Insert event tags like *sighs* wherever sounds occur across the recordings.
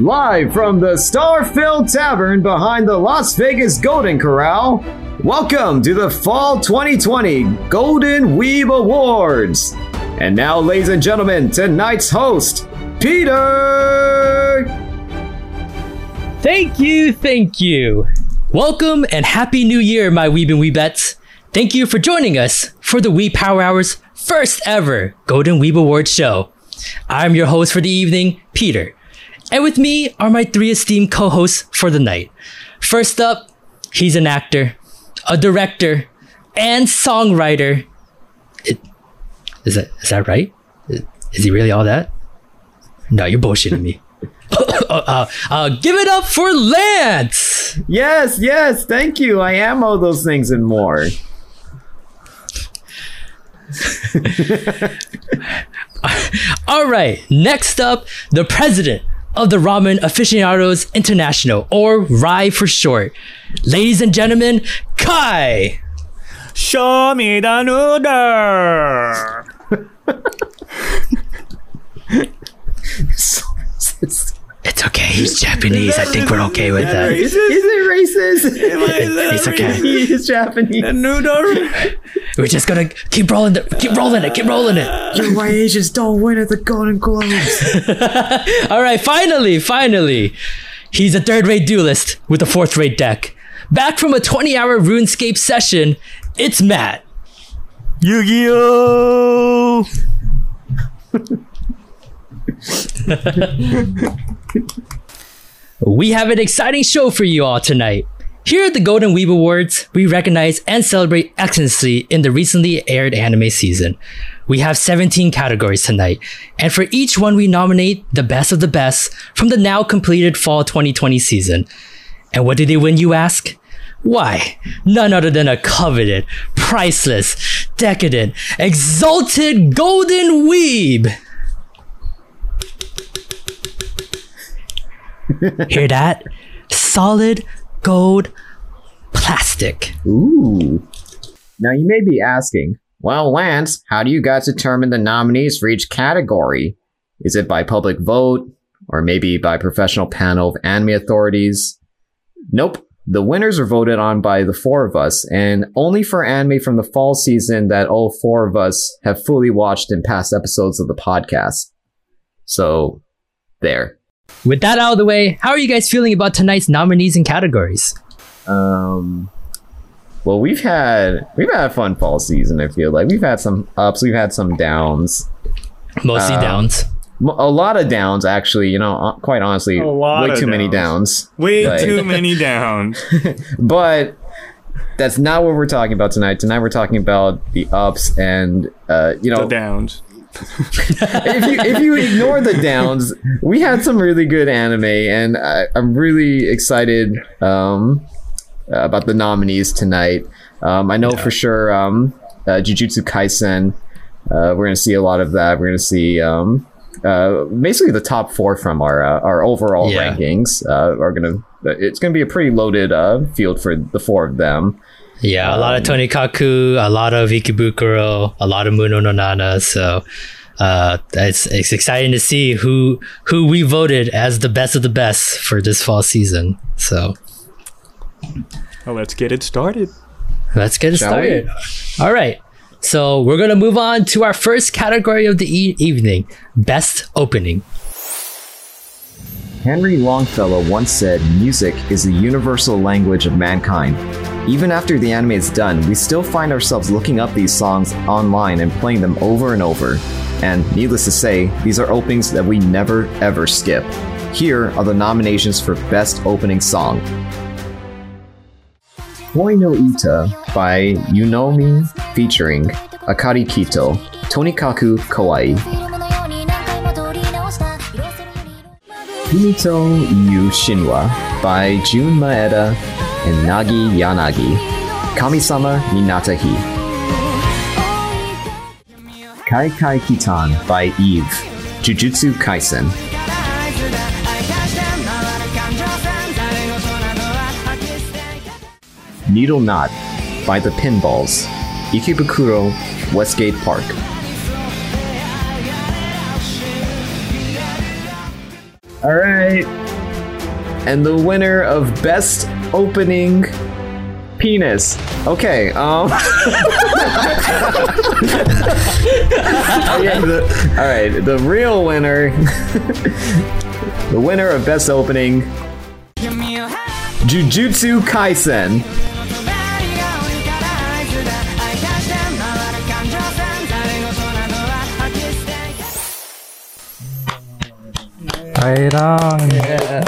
Live from the Star-filled tavern behind the Las Vegas Golden Corral, welcome to the Fall 2020 Golden Weeb Awards. And now, ladies and gentlemen, tonight's host, Peter! Thank you, thank you. Welcome and happy new year, my Weeb and Weebettes. Thank you for joining us for the Weeb Power Hour's first ever Golden Weeb Awards show. I'm your host for the evening, Peter. And with me are my three esteemed co-hosts for the night. First up, he's an actor, a director, and songwriter. It, is that is that right? Is, is he really all that? No, you're bullshitting me. *laughs* uh, uh, give it up for Lance. Yes, yes, thank you. I am all those things and more. *laughs* All right, next up, the president of the Ramen Aficionados International, or RAI for short. Ladies and gentlemen, Kai! Show me the noodle. *laughs* *laughs* It's okay, he's Japanese. I think we're okay with that. Is, is it racist? *laughs* It's okay. he is Japanese. The noodle. We're just gonna keep rolling the, keep rolling it, keep rolling it. Your white Asians don't win at the Golden Globes. *laughs* All right, finally, finally. He's a third rate duelist with a fourth rate deck. Back from a 20 hour RuneScape session, it's Matt. Yu-Gi-Oh! *laughs* *laughs* We have an exciting show for you all tonight. Here at the Golden Weeb Awards, we recognize and celebrate excellency in the recently aired anime season. We have 17 categories tonight, and for each one we nominate the best of the best from the now completed fall 2020 season. And what did they win, you ask? Why, none other than a coveted, priceless, decadent, exalted Golden Weeb! Hear that? Solid gold plastic. Ooh. Now you may be asking, well, Lance, how do you guys determine the nominees for each category? Is it by public vote? Or maybe by professional panel of anime authorities? Nope. The winners are voted on by the four of us, and only for anime from the fall season that all four of us have fully watched in past episodes of the podcast. So, there. With that out of the way, how are you guys feeling about tonight's nominees and categories? Um, well, we've had we've had a fun fall season. I feel like we've had some ups, we've had some downs, Mostly Um, downs. M- a lot of downs. Actually, you know, uh, quite honestly, A lot way of too many downs. downs. Way Like- too *laughs* many downs. *laughs* But that's not what we're talking about tonight. Tonight we're talking about the ups and uh, you The know, downs. If you if you ignore the downs, we had some really good anime, and I, I'm really excited um, about the nominees tonight. Um, I know for sure um, uh, Jujutsu Kaisen. Uh, we're gonna see a lot of that. We're gonna see um, uh, basically the top four from our uh, our overall Yeah. rankings. Uh, are gonna it's gonna be a pretty loaded uh, field for the four of them. Yeah, a lot of Tonikaku, a lot of Ikebukuro, a lot of Muno no Nana. So uh, it's it's exciting to see who who we voted as the best of the best for this fall season. So Well, let's get it started. let's get it Shall we? started. All right. So we're gonna move on to our first category of the e- evening: best opening. Henry Longfellow once said, Music is the universal language of mankind. Even after the anime is done, we still find ourselves looking up these songs online and playing them over and over. And needless to say, these are openings that we never ever skip. Here are the nominations for Best Opening Song Koi no Uta by Yunomi featuring Akari Kito, Tonikaku Kawaii, Himito Yu Shinwa by Jun Maeda and Nagi Yanagi. Kamisama ni Natta Hi. Kai Kai Kitan by Eve. Jujutsu Kaisen. Needle Knot by The Pinballs. Ikebukuro, Westgate Park. All right, and the winner of best opening penis. Okay, um *laughs* all right, the real winner *laughs* the winner of best opening Jujutsu Kaisen. Right on. Yeah.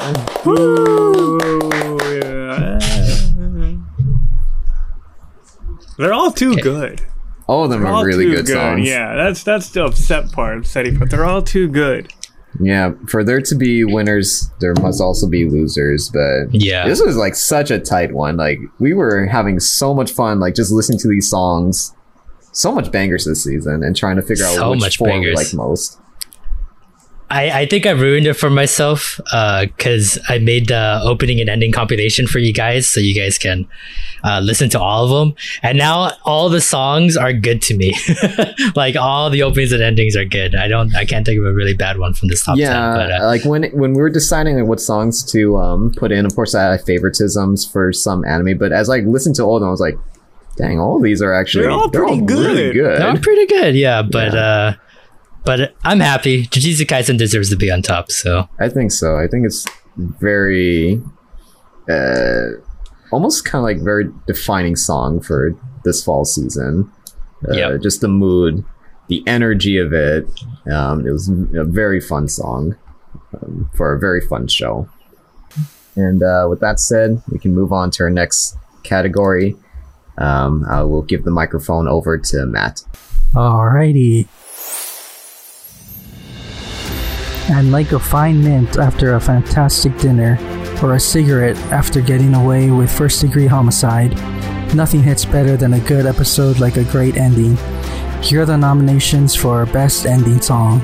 They're all too good. All of them They're are all really too good, songs. Yeah, that's that's the upset part, upsetting, but they're all too good. Yeah, for there to be winners, there must also be losers. But Yeah. this was like such a tight one. Like we were having so much fun, like just listening to these songs. So much bangers this season, and trying to figure out So which much four we bangers. like most. I, I think I ruined it for myself because I made the opening and ending compilation for you guys so you guys can uh, listen to all of them. And now all the songs are good to me. *laughs* like all the openings and endings are good. I don't, I can't think of a really bad one from this top yeah, 10. But, uh, like when when we were deciding like, what songs to um put in. Of course, I had favoritisms for some anime, but as I listened to all of them, I was like, "Dang, all of these are actually They're all pretty really good. good." they're all pretty good. Yeah. But, Yeah. uh, but I'm happy. Jujutsu Kaisen deserves to be on top. So I think so. I think it's very, uh, almost kind of like very defining song for this fall season. Uh, Yep. Just the mood, the energy of it. Um, it was a very fun song um, for a very fun show. And uh, with that said, we can move on to our next category. Um, I will give the microphone over to Matt. Alrighty. And like a fine mint after a fantastic dinner, or a cigarette after getting away with first degree homicide, nothing hits better than a good episode like a great ending. Here are the nominations for Best Ending Song.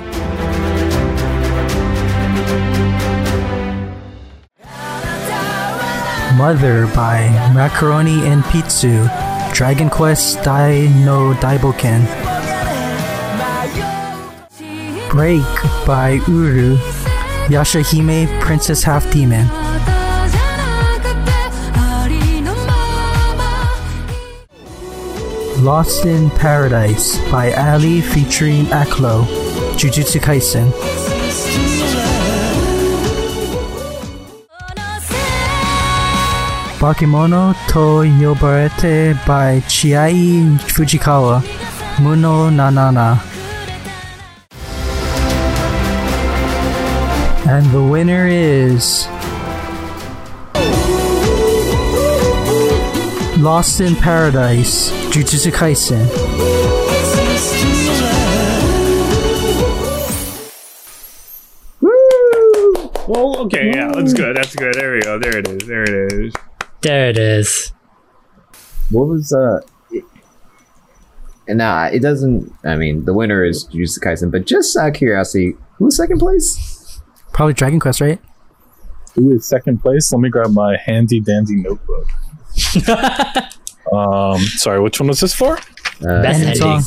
Mother by Macaroni Enpitsu, Dragon Quest Dai no Daiboken. Break by Uru, Yashahime Princess Half Demon. Lost in Paradise by Ali featuring Aklo, Jujutsu Kaisen. Bakemono to Yobarete by Chiai Fujikawa, Muno na Nana. And the winner is. Lost in Paradise, Jujutsu Kaisen. Well, okay, yeah, that's good. That's good. There we go. There it is. There it is. there it is. What was uh? it- And nah, it doesn't. I mean, the winner is Jujutsu Kaisen, but just out of curiosity, who's second place? Probably Dragon Quest, right? Who is second place? Let me grab my handy dandy notebook. *laughs* um, sorry, which one was this for? Uh, Best ending ending. song.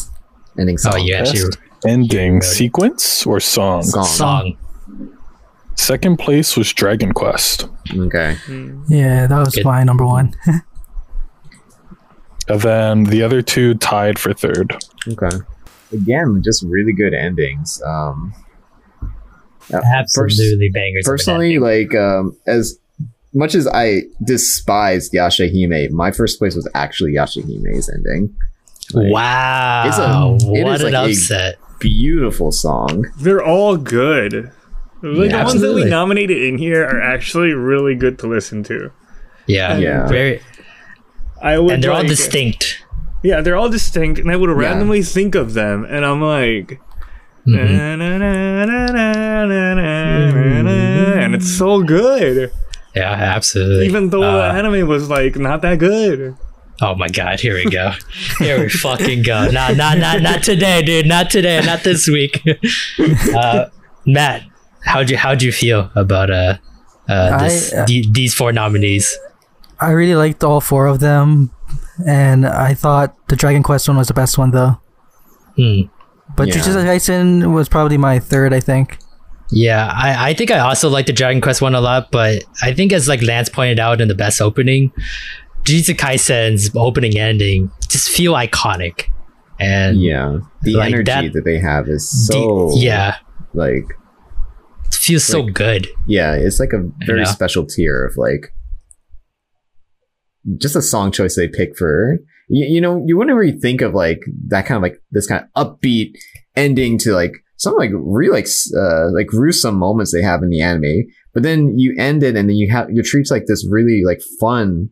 ending song. Oh, you actually Best ending sequence or song? Song. song. Second place was Dragon Quest. Okay. Yeah, that was Good. my number one. *laughs* And then the other two tied for third. Okay. Again, just really good endings. Um, Absolutely bangers. personally, like um, as much as I despised Yashahime, my first place was actually Yashahime's ending. ending. Wow. It's a- it what is an like a- upset. Beautiful song. They're all good. Like Yeah, the ones that we nominated in here are actually really good to listen to. Yeah. Yeah. Very, I would and they're all distinct. Yeah, they're all distinct, and I would Yeah. randomly think of them, and I'm like, Mm-hmm. And it's so good. Yeah, absolutely. Even though uh, the anime was like not that good. Oh my god, here we go. here we fucking go. Not not not not today, dude. Not today, not this week. *laughs* Uh, Matt, how'd you how'd you feel about uh, uh, this, I, uh, these four nominees? I really liked all four of them, and I thought the Dragon Quest one was the best one though. Mm. But Yeah. Jujutsu Kaisen was probably my third, I think. Yeah, I, I think I also like the Dragon Quest one a lot, but I think as like Lance pointed out in the best opening, Jujutsu Kaisen's opening ending just feel iconic. And Yeah, the Like energy that- that, they have is the- so yeah, like it feels so Like- good. yeah, it's like a very special tier of like just a song choice they pick for you, you know you wouldn't really think of like that kind of like this kind of upbeat ending to like some like really like uh like gruesome moments they have in the anime but then you end it and then you have your treats like this really like fun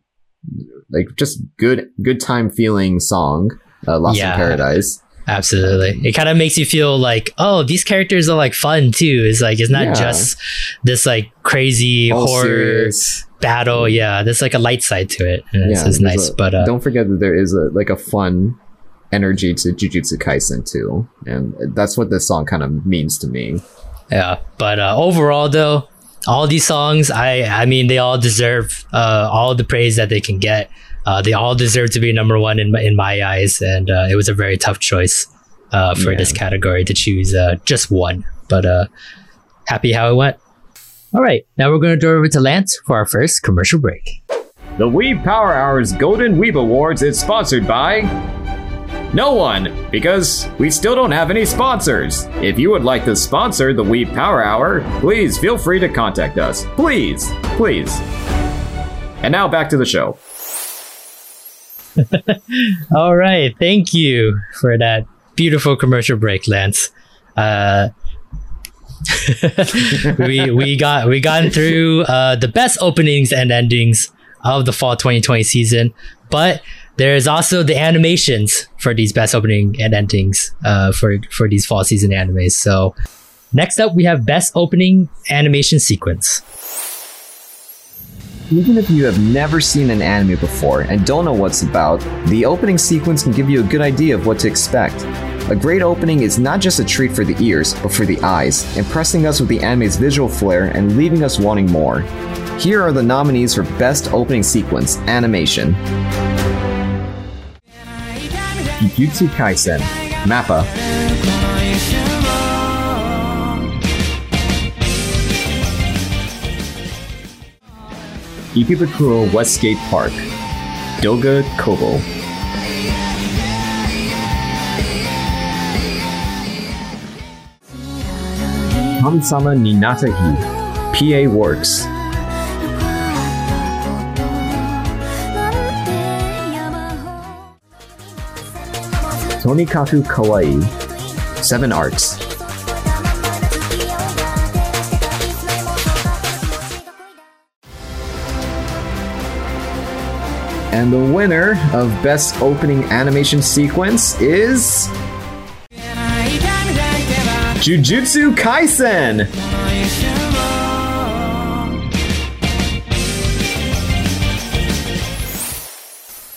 like just good good time feeling song uh, lost Yeah. in paradise Absolutely. It kind of makes you feel like, oh, these characters are like fun too. It's like, it's not Yeah. just this like crazy all horror serious battle. Yeah, there's like a light side to it. And Yeah, it's nice. a- but uh, don't forget that there is a like a fun energy to Jujutsu Kaisen too, and that's what this song kind of means to me. Yeah, but uh, overall, though, all these songs, I I mean, they all deserve uh, all the praise that they can get. Uh, they all deserve to be number one in my, in my eyes, and uh, it was a very tough choice uh, for Yeah. this category to choose uh, just one. But uh, happy how it went. All right, now we're going to go over to Lance for our first commercial break. The Weeb Power Hours Golden Weeb Awards is sponsored by no one, because we still don't have any sponsors. If you would like to sponsor the Weeb Power Hour, please feel free to contact us. Please, please. And now back to the show. *laughs* All right, thank you for that beautiful commercial break, Lance. Uh, *laughs* we we got we gotten through uh, the best openings and endings of the fall 2020 season, but there's also the animations for these best opening and endings uh, for for these fall season animes. So next up, we have best opening animation sequence. Even if you have never seen an anime before and don't know what's about, the opening sequence can give you a good idea of what to expect. A great opening is not just a treat for the ears, but for the eyes, impressing us with the anime's visual flair and leaving us wanting more. Here are the nominees for Best Opening Sequence Animation Jujutsu Kaisen, Mappa, Ikebukuro Westgate Park, Doga Kobo. Hansama Ninatahi, PA Works, Tonikaku Kawaii, Seven Arcs, and the winner of Best Opening Animation Sequence is. Jujutsu Kaisen!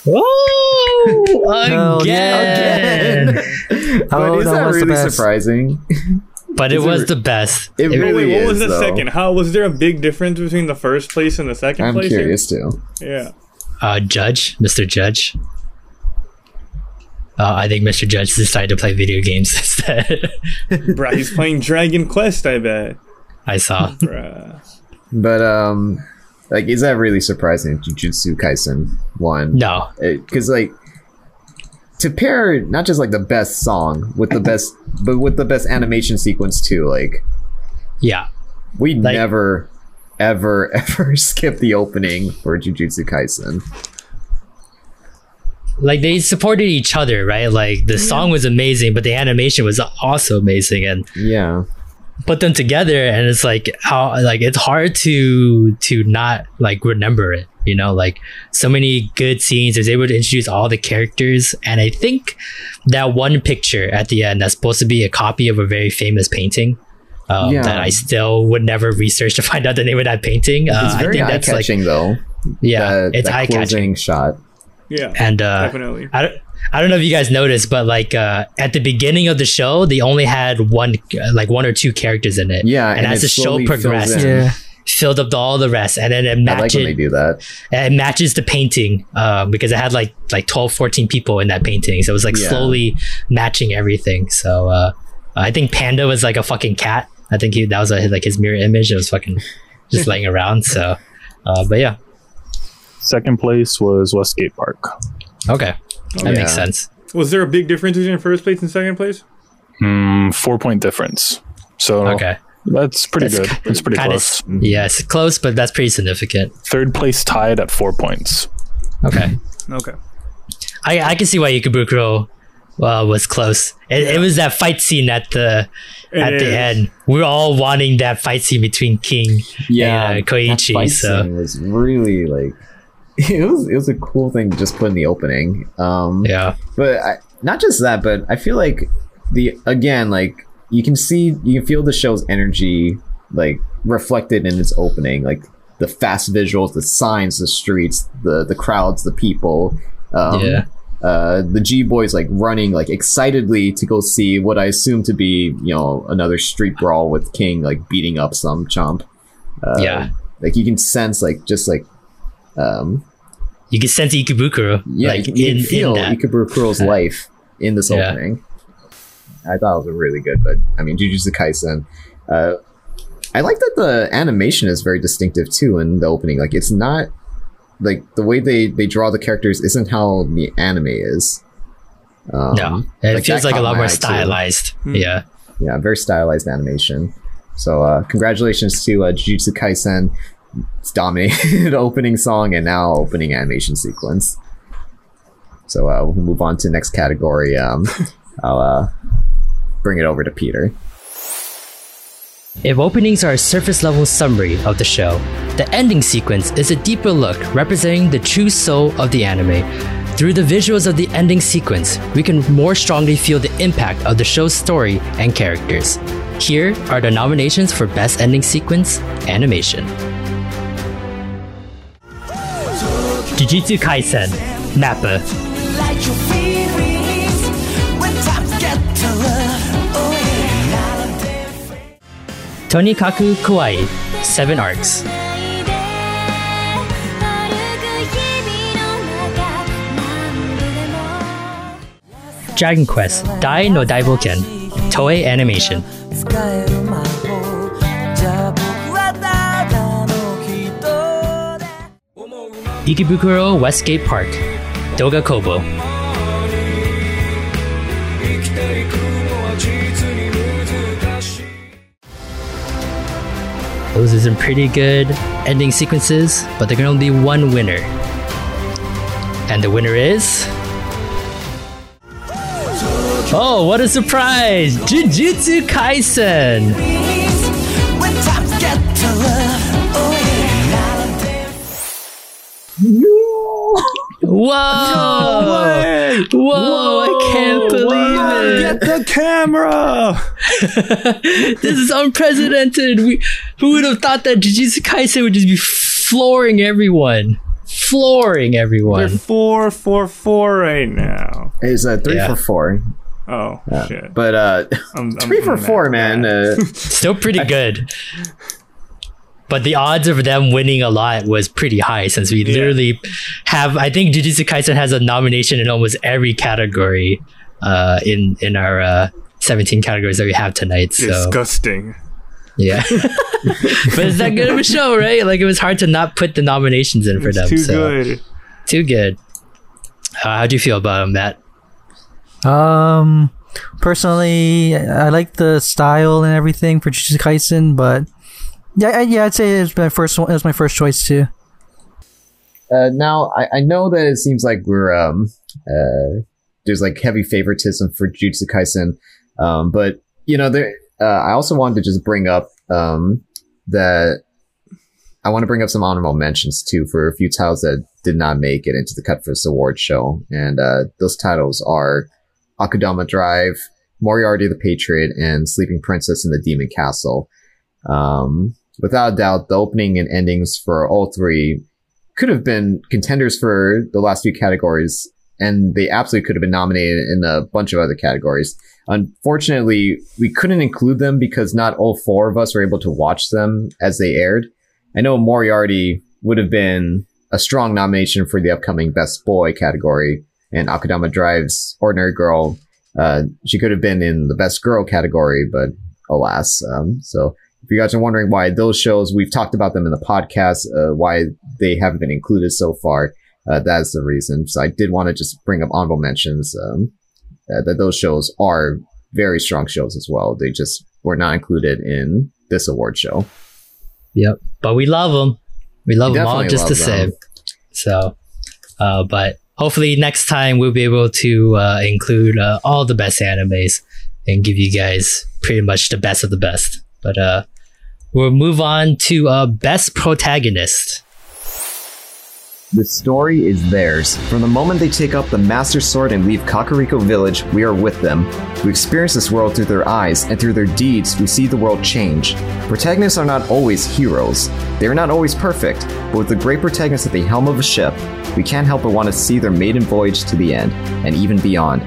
Oh, Hell again! yeah. *laughs* but Oh, is that that was really best. surprising? But it Is it was re- the best. It Wait, really wait, what was the though. second? How was there a big difference between the first place and the 2nd I'm place? here? curious too. Yeah. uh, Judge, Mr. Judge. Uh, I think Mr. Judge decided to play video games *laughs* instead. Bruh, he's playing Dragon Quest, I bet. I saw. Bruh. But um, like, is that really surprising? Jujutsu Kaisen won No, because like to pair not just like the best song with the best, but with the best animation sequence too. Like yeah, we Like- never, ever, *laughs* ever skip the opening for Jujutsu Kaisen. Like they supported each other, right? Like the song was amazing, but the animation was also amazing, and Yeah, put them together, and it's like how like it's hard to to not like remember it. You know, like so many good scenes. Is able to introduce all the characters, and I think that one picture at the end that's supposed to be a copy of a very famous painting. Um, Yeah. That I still would never research to *laughs* find out the name of that painting. Uh, it's I very think eye that's like catching though. yeah, that, it's eye catching. shot. Yeah. And uh, definitely. I don't, I don't know if you guys noticed, but like uh, at the beginning of the show, they only had one, uh, like one or two characters in it. Yeah, and, and as the show progressed. Yeah. filled up to all the rest, and then it I like when they do that. it matches the painting um, because it had like like 12, 14 people in that painting, so it was like Yeah. slowly matching everything. So uh, I think Panda was like a fucking cat I think he that was uh, like his mirror image. It was fucking just *laughs* laying around. So, uh, but yeah, Second place was Westgate Park. okay, that Yeah. makes sense. Was there a big difference between first place and second place? Hmm, four point difference. So Okay, that's pretty That's good. It's pretty close. of yes, close, but that's pretty significant. Third place tied at four points. Okay, Okay. I I can see why Ikebukuro uh, was close. It, it was that fight scene at the at It the end. We are all wanting that fight scene between King and uh, Koichi. that fight So scene was really like *laughs* it was it was a cool thing to just put in the opening. Um, yeah, but I, not just that, but I feel like the again like you can see you can feel the show's energy like reflected in its opening, like the fast visuals, the signs, the streets, the the crowds, the people. Um, Yeah. Uh, the G boys like running like excitedly to go see what I assume to be you know another street brawl with King like beating up some chump. Uh, Yeah. like you can sense like just like um you can sense Ikebukuro. yeah, like you can, you in, feel in that. Ikebukuro's life in this Yeah. opening. I thought it was really good, but I mean, Jujutsu Kaisen. Uh, I like that the animation is very distinctive too in the opening. Like, it's not like the way they they draw the characters isn't how the anime is. Um, no, it like, feels like a lot more stylized. Hmm. Yeah. Yeah, very stylized animation. So, uh, congratulations to uh, Jujutsu Kaisen. It's dominated *laughs* opening song and now opening animation sequence. So uh, we'll move on to next category. Um, *laughs* I'll uh, bring it over to Peter. If openings are a surface level summary of the show, the ending sequence is a deeper look representing the true soul of the anime. Through the visuals of the ending sequence, we can more strongly feel the impact of the show's story and characters. Here are the nominations for Best Ending Sequence Animation Jujutsu Kaisen, Mappa. Tonikaku Kawaii, 7 arcs. Dragon Quest Dai no Daiboken, Toei Animation. Ikebukuro Westgate Park Doga Kobo Those are some pretty good ending sequences, but there can only be one winner. And the winner is. Oh, what a surprise! Jujutsu Kaisen! Yeah. Whoa! Whoa! I can't believe it! Get the camera! *laughs* this is unprecedented. We, who would have thought that Jujutsu Kaisen would just be flooring everyone, flooring They're everyone. four for four right now. It's uh, three Yeah. for four, Oh shit! but uh, I'm, I'm- three for I'm four, mad. man. Uh, Still pretty *laughs* good. But the odds of them winning a lot was pretty high since we Yeah. literally have. I think Jujutsu Kaisen has a nomination in almost every category uh, in in our uh, 17 categories that we have tonight. So Disgusting. yeah, *laughs* but it's that good of a show, right? Like it was hard to not put the nominations in for It's them. too so. good. Too good. Uh, how do you feel about them, Matt? Um, personally, I like the style and everything for Jujutsu Kaisen, but yeah, I, yeah, I'd say it was my first one. It was my first choice too. uh, now I, I know that it seems like we're um uh there's like heavy favoritism for Jujutsu Kaisen, um, but you know there uh, I also wanted to just bring up um that I want to bring up some honorable mentions too for a few titles that did not make it into the Cut for this award show, and uh, those titles are Akudama Drive, Moriarty the Patriot, and Sleeping Princess in the Demon Castle. Um, without a doubt, the opening and endings for all three could have been contenders for the last few categories, and they absolutely could have been nominated in a bunch of other categories. Unfortunately, we couldn't include them because not all four of us were able to watch them as they aired. I know Moriarty would have been a strong nomination for the upcoming Best Boy category, and Akudama Drive's Ordinary Girl, uh, she could have been in the Best Girl category, but alas. Um, so if you guys are wondering why those shows, we've talked about them in the podcast, uh, why they haven't been included so far. Uh, that's the reason. So I did want to just bring up honorable mentions um, uh, that those shows are very strong shows as well. They just were not included in this award show. Yep. But we love them. We love them all just the same. So, uh, but hopefully next time we'll be able to uh, include uh, all the best animes and give you guys pretty much the best of the best. But uh, we'll move on to uh, best protagonist. The story is theirs. From the moment they take up the Master Sword and leave Kakariko Village, we are with them. We experience this world through their eyes, and through their deeds, we see the world change. Protagonists are not always heroes. They are not always perfect, but with the great protagonist at the helm of a ship, we can't help but want to see their maiden voyage to the end, and even beyond.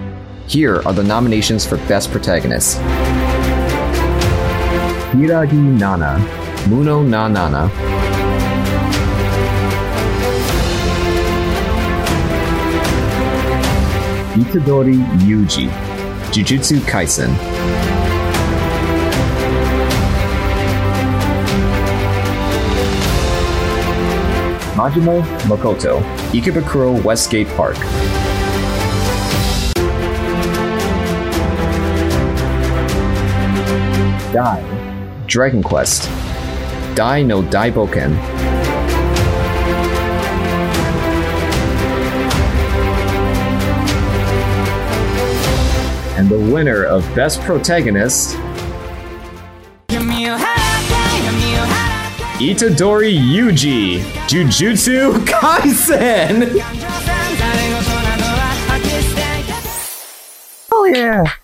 Here are the nominations for Best Protagonist. Hiragi Nana, Muno na Nana, Itadori Yuji, Jujutsu Kaisen. Majima Makoto, Ikebukuro Westgate Park. Dai, Dragon Quest. Dai no Daiboken. And the winner of Best Protagonist, Itadori Yuji, Jujutsu Kaisen! *laughs* Oh yeah!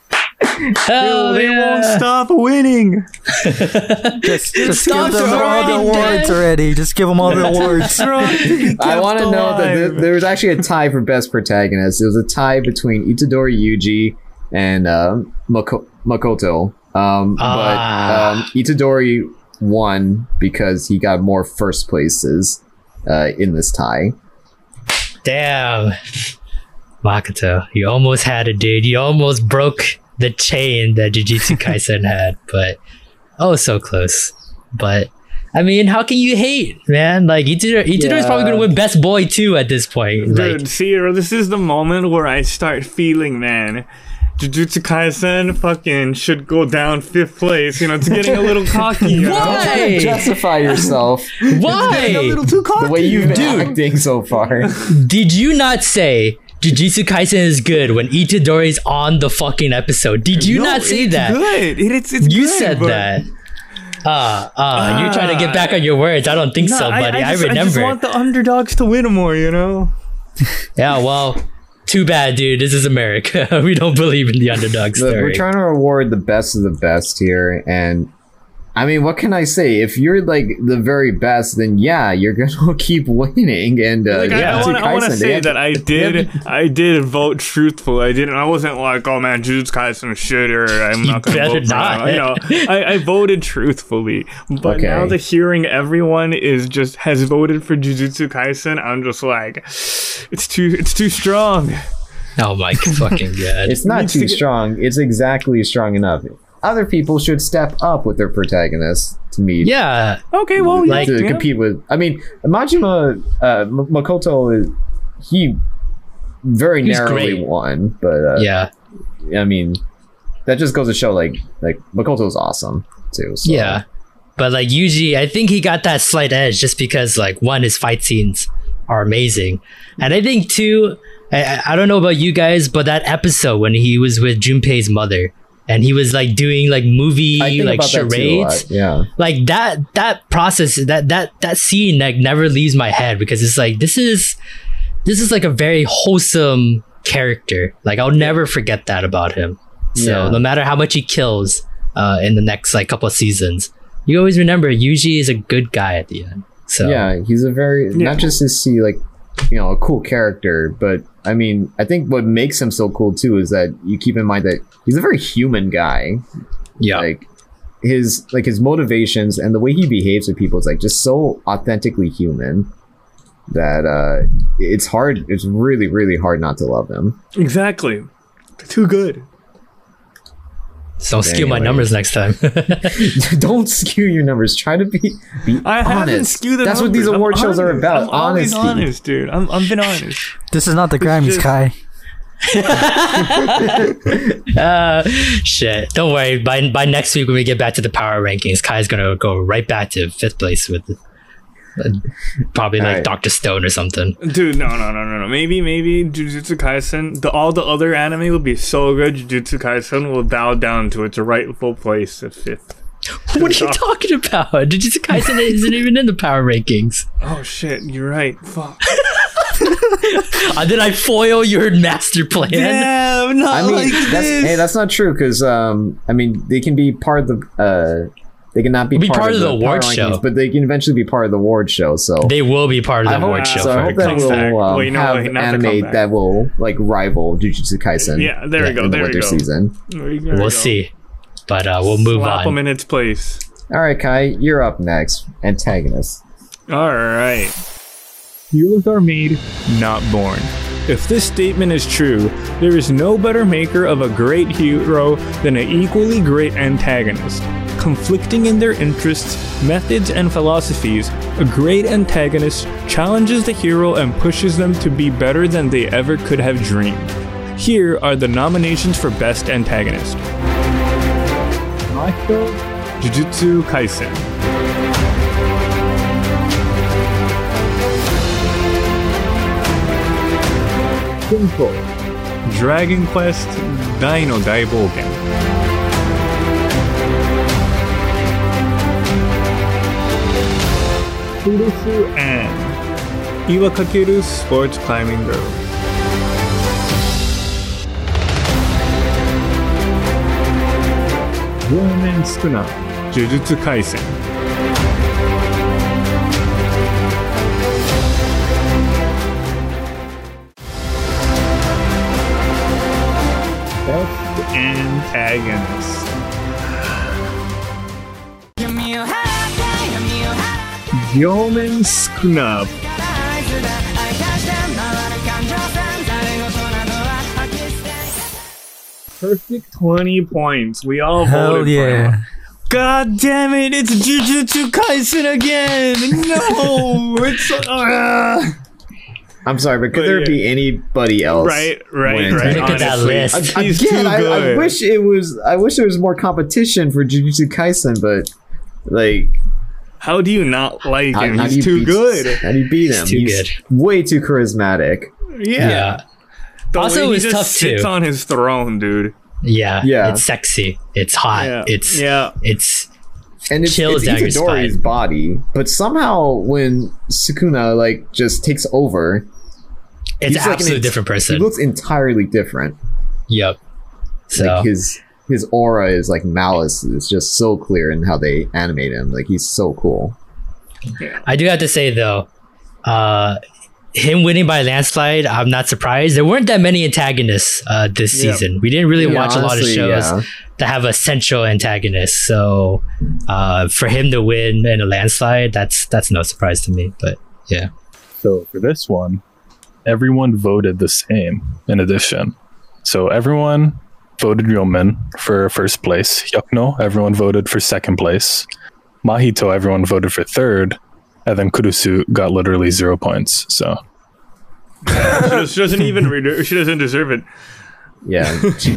Hell they yeah. won't stop winning. *laughs* Just, just give them all the awards already. Just give them all the awards. I want to know that there, there was actually a tie for Best Protagonist. It was a tie between Itadori Yuji and uh, Mako- Makoto. Um, Ah. But um, Itadori won because he got more first places uh, in this tie. Damn. Makoto, you almost had it, dude. You almost broke the chain that Jujutsu *laughs* Kaisen had, but oh, so close. But I mean, how can you hate, man? Like Itadori, Itadori's Yeah. probably gonna win Best Boy too at this point. Like, Dude, see, this is the moment where I start feeling, man. Jujutsu Kaisen fucking should go down fifth place. You know, it's getting a little cocky. You know? why? Justify *laughs* yourself Why? A little too cocky. the way you've been Dude. acting so far. did you not say? Jujutsu Kaisen is good when Itadori's on the fucking episode. Did you No, not say it's that? Good. It- it's, it's You good, said but- that. Ah, ah, you're trying to get back on your words. I don't think No, so, buddy. I, just, I remember. just want the underdogs to win more. You know. *laughs* Yeah, well, too bad, dude. This is America. *laughs* we don't believe in the underdog Look, we're trying to reward the best of the best here, and I mean, what can I say? If you're like the very best, then yeah, you're gonna *laughs* keep winning. And uh, Like, I- yeah, I, want to say had- that I did I did vote truthful. I didn't. I wasn't like, oh man, Jujutsu Kaisen is shit, or I'm not going to better vote for not. You know, *laughs* I, I voted truthfully. But Okay. now the hearing everyone is just has voted for Jujutsu Kaisen, I'm just like, it's too it's too strong. oh my fucking *laughs* god. It's not needs too get- strong. It's exactly strong enough. Other people should step up with their protagonists to meet. yeah, Okay, well, Like- to yeah. compete with. I mean, Majima uh, Makoto is he very He's narrowly great. won, but uh, yeah, I mean, that just goes to show like like Makoto's awesome too. So. yeah. But like Yuji, I think he got that slight edge just because like one, his fight scenes are amazing, and I think two, I, I- I don't know about you guys, but that episode when he was with Junpei's mother and he was like doing like movie like about too charades. Yeah. like that that process that that that scene like never leaves my head because it's like this is this is like a very wholesome character like i'll never forget that about him so Yeah. no matter how much he kills uh in the next like couple of seasons you always remember Yuji is a good guy at the end so Yeah, he's a very Yeah. not just to see like you know a cool character, but I mean I think what makes him so cool too is that you keep in mind that he's a very human guy. yeah Like his like his motivations and the way he behaves with people is like just so authentically human that uh it's hard it's really really hard not to love him. exactly too good. So don't skew my numbers next time. *laughs* Don't skew your numbers. Try to be be I haven't honest. skewed the That's what these numbers. I'm award shows are about. I'm honesty. honest, dude. I'm I'm been honest. This is not the Grammys, just- Kai. *laughs* uh, shit. Don't worry. By by next week when we get back to the power rankings, Kai's gonna go right back to fifth place with *laughs* probably like Alright. Doctor Stone or something. Dude, no, no, no, no, no. Maybe, maybe Jujutsu Kaisen, the, all the other anime will be so good, Jujutsu Kaisen will bow down to its rightful place at fifth. *laughs* What are you *laughs* talking about? Jujutsu Kaisen isn't even in the power rankings. Oh shit, you're right. Fuck. Uh, did I foil your master plan? Damn, not I mean, like that's this. hey, that's not true because um, I mean, they can be part of the uh, they cannot be, Be part of the power award rankings, show. but they can eventually be part of the award show. So They will be part of the I hope, award show. so I for hope that comeback. will um, Wait, no, have wait, anime that will like rival Jujutsu Kaisen. Yeah, there we go, in the there we winter go. season. There you we'll go. see. But uh, we'll move Slap on. him in its place. All right, Kai, you're up next. Antagonist. All right. Heroes are made, not born. If this statement is true, there is no better maker of a great hero than an equally great antagonist. Conflicting in their interests, methods, and philosophies, a great antagonist challenges the hero and pushes them to be better than they ever could have dreamed. Here are the nominations for Best Antagonist Mahito Jujutsu Kaisen. Kunko Dragon Quest Dai no Daibouken Kurusu and Iwakakeru Sports Climbing Girl Ryomen Sukuna Jujutsu Kaisen. Best Antagonist Ryomen Sukuna Perfect 20 points. We all Hell voted for yeah. him. God damn it, it's Jujutsu Kaisen again! No! *laughs* it's. Uh, I'm sorry, but could But there yeah. be anybody else? right, right, right. Look at that list. He's Again, too I, I wish it was. I wish there was more competition for Jujutsu Kaisen, but like, How do you not like how, him? how He's too beat, good. How do you beat him? too He's good. way too charismatic. Yeah. yeah. The Also, way he just tough, sits too. on his throne, dude. Yeah. Yeah. It's sexy. It's hot. Yeah. It's yeah. it's and it's, Chills it's down your Itadori's spine. body, but somehow when Sukuna like just takes over, it's He's like an absolutely ent- different person. he looks entirely different. yep. So Like his his aura is like malice. It's just so clear in how they animate him. Like he's so cool. I do have to say though, uh, him winning by landslide, I'm not surprised. There weren't that many antagonists uh, this Yeah. season. We didn't really Yeah, watch a lot of shows yeah. that have a central antagonist. So uh, for him to win in a landslide, that's that's no surprise to me. But yeah, So for this one, everyone voted the same in addition. So everyone voted Ryomen for first place. Hyukno, everyone voted for second place. Mahito, everyone voted for third. And then Kurusu got literally zero points. So She, does, she doesn't even. Re- she doesn't deserve it. Yeah. She-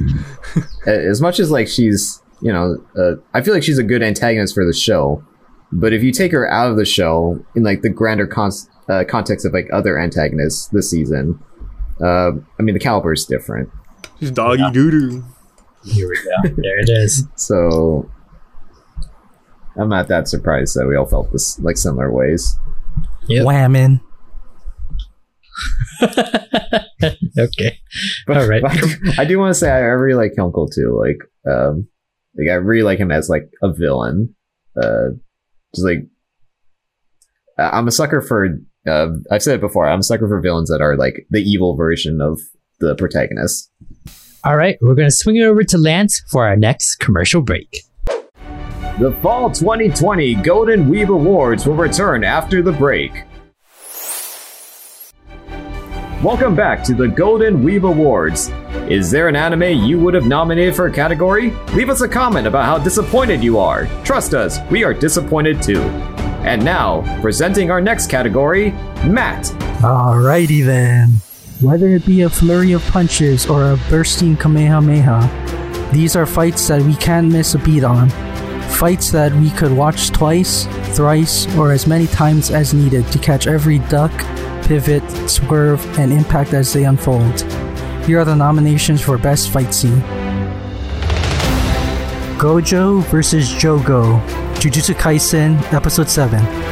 as much as like she's, you know, uh, I feel like she's a good antagonist for the show. But if you take her out of the show in like the grander con- uh, context of like other antagonists this season, uh, I mean the caliber is different. She's doggy doo doo. here we go. there it is. *laughs* So I'm not that surprised that we all felt this like similar ways. Yep. Whamming. *laughs* Okay. But, All right. but *laughs* I, do, I do want to say I, I really like Hyunko too. Like, um, like I really like him as like a villain. Uh, just like I- I'm a sucker for. Uh, I've said it before. I'm a sucker for villains that are like the evil version of the protagonist. All right, we're gonna swing it over to Lance for our next commercial break. The Fall 2020 Golden Weeb Awards will return after the break. Welcome back to the Golden Weeb Awards. Is there an anime you would have nominated for a category? Leave us a comment about how disappointed you are. Trust us, we are disappointed too. And now, presenting our next category, Matt. Alrighty then. Whether it be a flurry of punches or a bursting Kamehameha, these are fights that we can't miss a beat on. Fights that we could watch twice, thrice, or as many times as needed to catch every duck, pivot, swerve, and impact as they unfold. Here are the nominations for Best Fight Scene Gojo vs. Jogo, Jujutsu Kaisen, Episode 7.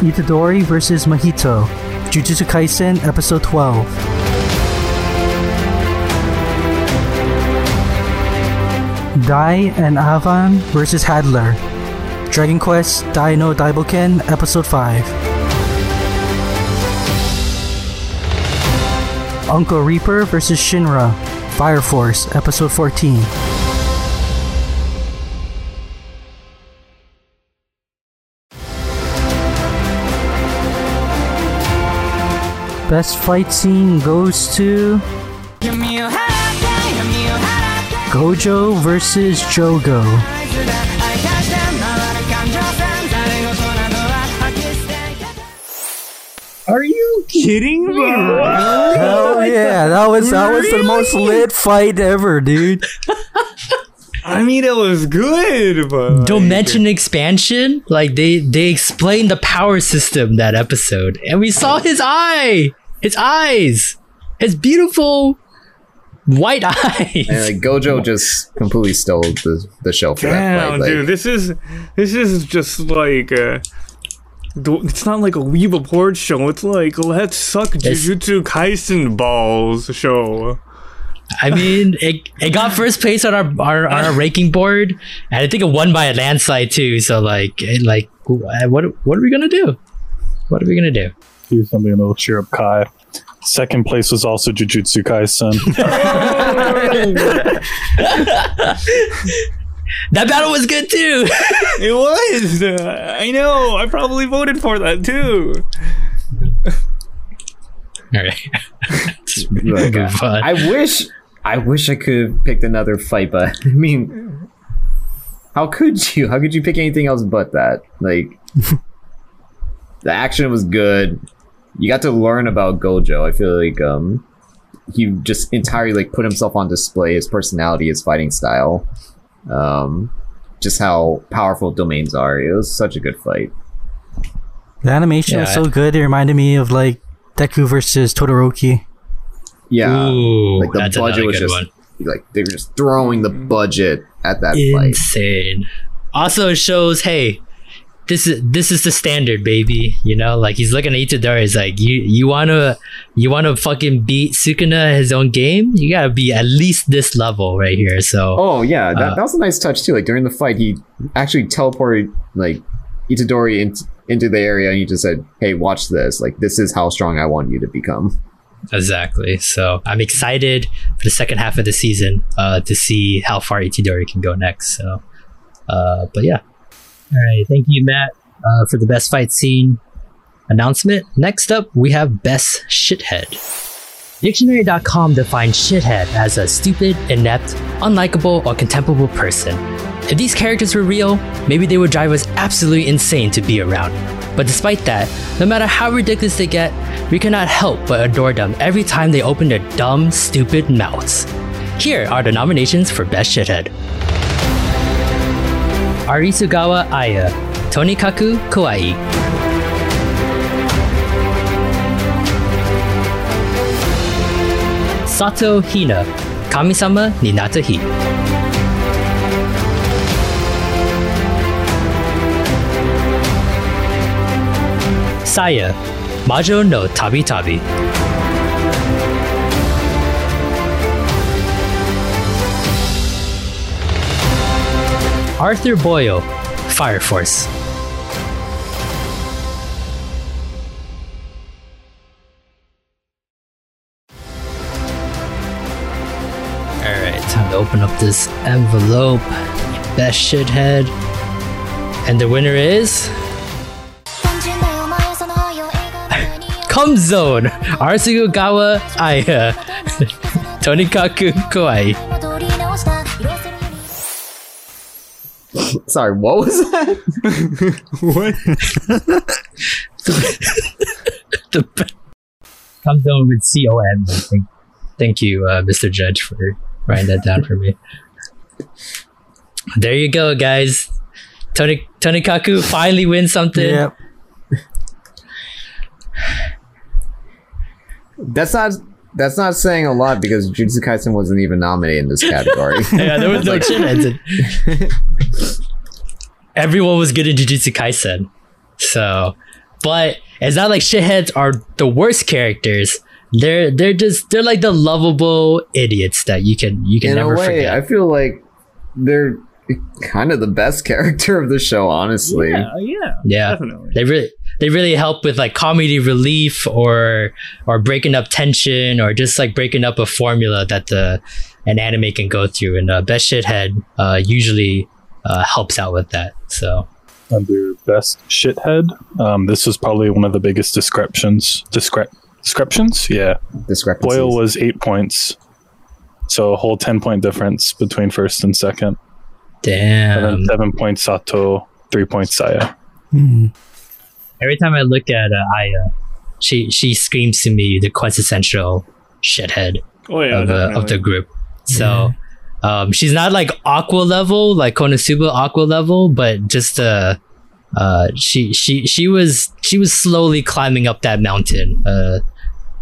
Itadori vs. Mahito, Jujutsu Kaisen, Episode 12. Dai and Avan vs. Hadlar, Dragon Quest Dai no Daibouken, Episode 5. Uncle Reaper vs. Shinra, Fire Force, Episode 14. Best fight scene goes to Gojo versus Jogo. Are you kidding me? Hell yeah, that was that was the most lit fight ever, dude. *laughs* I mean, it was good, but Don't like, mention expansion. Like they they explained the power system that episode, and we saw his eye, his eyes, his beautiful white *laughs* eyes. And like Gojo just completely stole the, the show for that fight. Like, dude, this is this is just like. Uh, it's not like a Weeb Report show. It's like let's suck It's- Jujutsu Kaisen balls show. I mean, it, it got first place on our, our on our ranking board, and I think it won by a landslide too. So like, it, like, what what are we gonna do? What are we gonna do? Do something that'll cheer up Kai. Second place was also Jujutsu Kaisen. *laughs* That battle was good too. *laughs* It was. Uh, I know. I probably voted for that too. All right, Just like, *laughs* move. I wish I wish I could have picked another fight, but I mean how could you? How could you pick anything else but that? Like the action was good. You got to learn about Gojo. I feel like um he just entirely like put himself on display, his personality, his fighting style. Um just how powerful domains are. It was such a good fight. The animation was Yeah. so good, it reminded me of like Deku versus Todoroki. Yeah. Ooh, like the that's budget another was just one. like they were just throwing the budget at that fight. Insane. Also, it shows, hey, this is this is the standard, baby. You know, like he's looking at Itadori. He's like, you you wanna you wanna fucking beat Sukuna his own game? You gotta be at least this level right here. So Oh yeah, that, Uh, that was a nice touch too. Like during the fight, he actually teleported like Itadori in, into the area, and he just said, "Hey, watch this. Like this is how strong I want you to become." Exactly. So I'm excited for the second half of the season uh, to see how far Itadori can go next. So, uh, but yeah. All right. Thank you, Matt, uh, for the best fight scene announcement. Next up, we have best shithead. Dictionary.com defines shithead as a stupid, inept, unlikable, or contemptible person. If these characters were real, maybe they would drive us absolutely insane to be around. But despite that, no matter how ridiculous they get, we cannot help but adore them every time they open their dumb, stupid mouths. Here are the nominations for Best Shithead Arisugawa Aya, Tonikaku Kawaii. Sato Hina, Kamisama ni Natta Hi. Saya, Majo no Tabitabi. Arthur Boyle, Fire Force. Alright, time to open up this envelope. Best shithead. And the winner is. *laughs* Come Zone! Arisugawa Aya. *laughs* Tonikaku Kawaii. *laughs* Sorry, what was that? *laughs* What? *laughs* The be- Come Zone with C O M. I think. Thank you, uh, Mr. Judge, for writing that down for me. There you go, guys. Tony Tonikaku finally wins something. Yep. That's not that's not saying a lot because Jujutsu Kaisen wasn't even nominated in this category. *laughs* Yeah, there was *laughs* no shitheads. *laughs* Everyone was good in Jujutsu Kaisen. So, but it's not like shitheads are the worst characters. They're they're just they're like the lovable idiots that you can you can in a never way, forget. I feel like they're kind of the best character of the show, honestly. Yeah, yeah, Yeah. definitely. they really they really help with like comedy relief or or breaking up tension or just like breaking up a formula that the an anime can go through and uh, best shithead uh, usually uh, helps out with that so Under best shithead, um, this was probably one of the biggest descriptions. Discre- descriptions? Yeah. Discrepancies. Boyle was eight points. So a whole 10 point difference between first and second. And then damn seven points Sato, three points Saya. Hmm. Every time i look at uh, aya she she screams to me the quintessential shithead Oh yeah, of, the, of the group. So um, she's not like aqua level, like Konosuba aqua level, but just uh, uh, she she she was she was slowly climbing up that mountain, uh,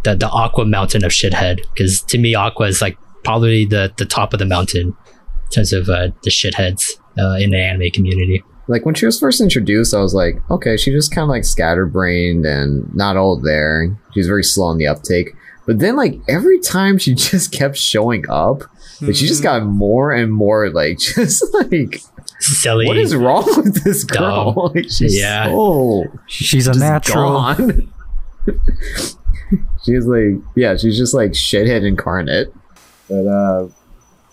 the the aqua mountain of shithead. Because to me, aqua is like probably the the top of the mountain in terms of uh, the shitheads uh, in the anime community. Like when she was first introduced, I was like, okay, she just kind of like scatterbrained and not all there. She's very slow on the uptake. But then, like every time she *laughs* just kept showing up, like she just got more and more like *laughs* just like Silly. what is wrong *laughs* with this girl? Dumb. Like, she's Yeah. so She's a natural. she's like, yeah, she's just like shithead incarnate. But uh,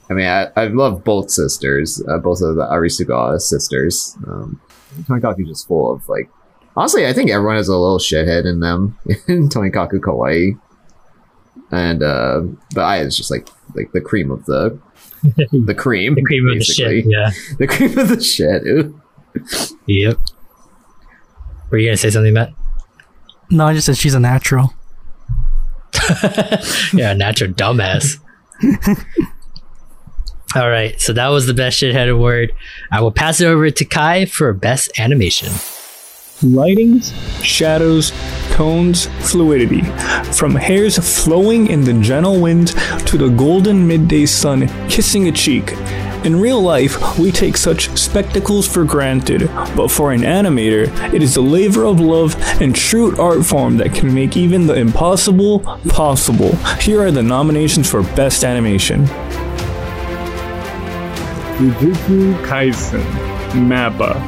I mean, I, I love both sisters, uh, both of the Arisugawa sisters. Um, Tonikaku's just full of like, honestly, I think everyone has a little shithead in them *laughs* in Tonikaku Kawaii. And uh, but I is just like like the cream of the *laughs* the cream, the cream of the shit. Yeah. *laughs* the cream of the shit. Ew. Yep. Were you gonna say something, Matt? No, I just said she's a natural. yeah, natural dumbass. All right, so that was the best shithead award. I will pass it over to Kai for best animation. Lightings, shadows, tones, fluidity. From hairs flowing in the gentle wind to the golden midday sun kissing a cheek. In real life, we take such spectacles for granted, but for an animator, it is the labor of love and true art form that can make even the impossible possible. Here are the nominations for Best Animation Jujutsu Kaisen, Mappa.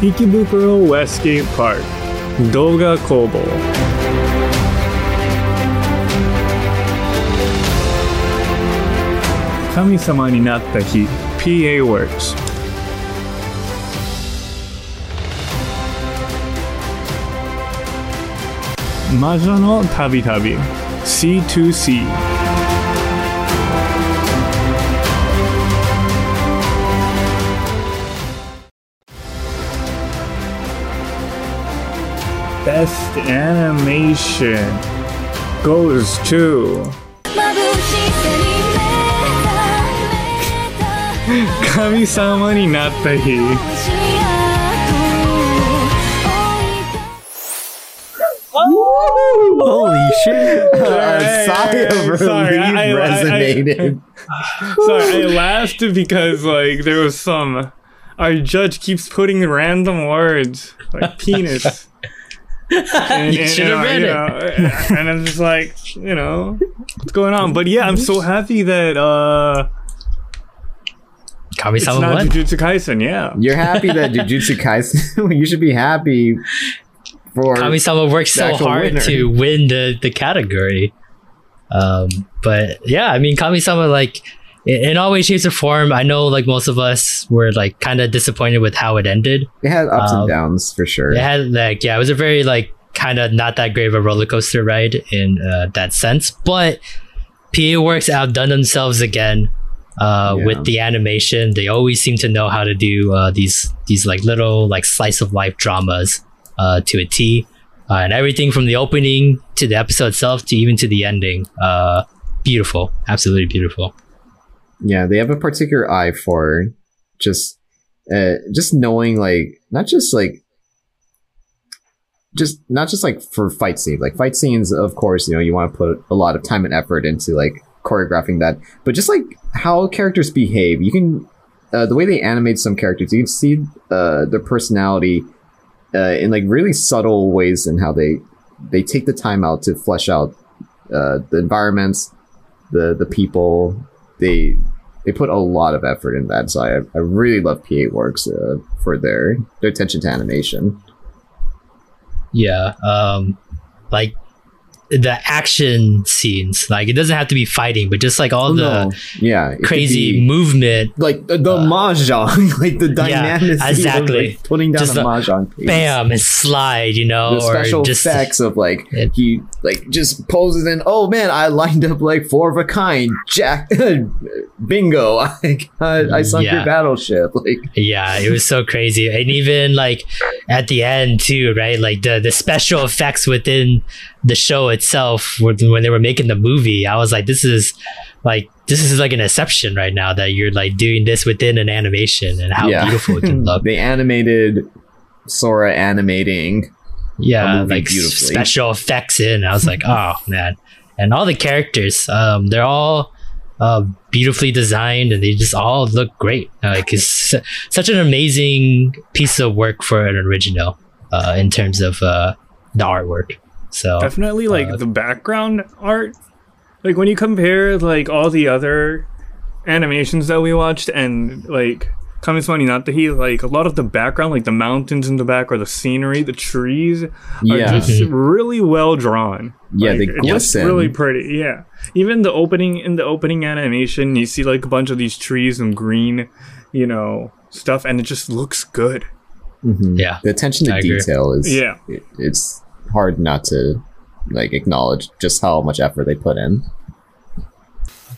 Ikebukuro Westgate Park, Doga Kobo. Kami-sama ni natta hi, PA Works. Majo no Tabi Tabi, C2C. Best animation goes to 眩しさに目覚めた神様になった日。 *laughs* Holy *laughs* shit! a sigh of Sorry, relief I- I- I- resonated. *sighs* Sorry, I laughed because like there was some. Our judge keeps putting random words like penis. *laughs* And, You should've read you it. and I'm just like, you know, what's going on? But yeah, I'm so *laughs* happy that uh it's Kami-sama not won. Jujutsu Kaisen. Yeah, You're happy that Jujutsu Kaisen. you should be happy for. Kami-sama worked so hard winner. to win the, the category. Um, but yeah, I mean, Kami-sama, like, in, in all ways, shapes, or form, I know like most of us were like kind of disappointed with how it ended. It had ups Um, and downs for sure. It had like yeah, it was a very like kind of not that great of a roller coaster ride in uh, that sense. But PA Works outdone themselves again uh, Yeah. with the animation. They always seem to know how to do uh, these these like little like slice of life dramas uh, to a T, uh, and everything from the opening to the episode itself to even to the ending. Uh, beautiful, absolutely beautiful. yeah they have a particular eye for just uh just knowing like not just like just not just like for fight scenes like fight scenes of course you know you want to put a lot of time and effort into like choreographing that but just like how characters behave you can uh, the way they animate some characters you can see uh their personality uh in like really subtle ways in how they they take the time out to flesh out uh the environments the the people they they put a lot of effort in that. So I, I really love PA Works uh, for their their attention to animation. Yeah, um, like the action scenes. Like it doesn't have to be fighting, but just like all oh, the Oh, No, yeah, crazy be, movement. like the, the uh, mahjong, *laughs* like the dynamic exactly. like, putting down Just a the mahjong piece. Bam and slide, you know, The special just effects of like It- he like just poses and oh man, I lined up like four of a kind. Jack, *laughs* bingo! *laughs* I got, I sunk Yeah. your battleship. Like Yeah, it was so crazy. And even like at the end too, right? Like the the special effects within the show itself when they were making the movie, I was like, this is like this is like an exception right now that you're like doing this within an animation and how beautiful it can *laughs* look. they animated Sora animating yeah, like beautifully. special effects in. I was like, oh man, and all the characters, um, they're all uh, beautifully designed and they just all look great. Like it's such an amazing piece of work for an original uh, in terms of uh, the artwork. So Definitely like Uh, the background art. Like when you compare like all the other animations that we watched and like Kamisama ni Natta Hi, like a lot of the background, like the mountains in the back or the scenery, the trees are Yeah. just *laughs* really well drawn. Yeah, Like, they it's just glisten. really pretty. Yeah. Even the opening in the opening animation, you see like a bunch of these trees and green, you know, stuff and it just looks good. Mhm. Yeah, the attention to I agree. detail is Yeah. it- it's hard not to like acknowledge just how much effort they put in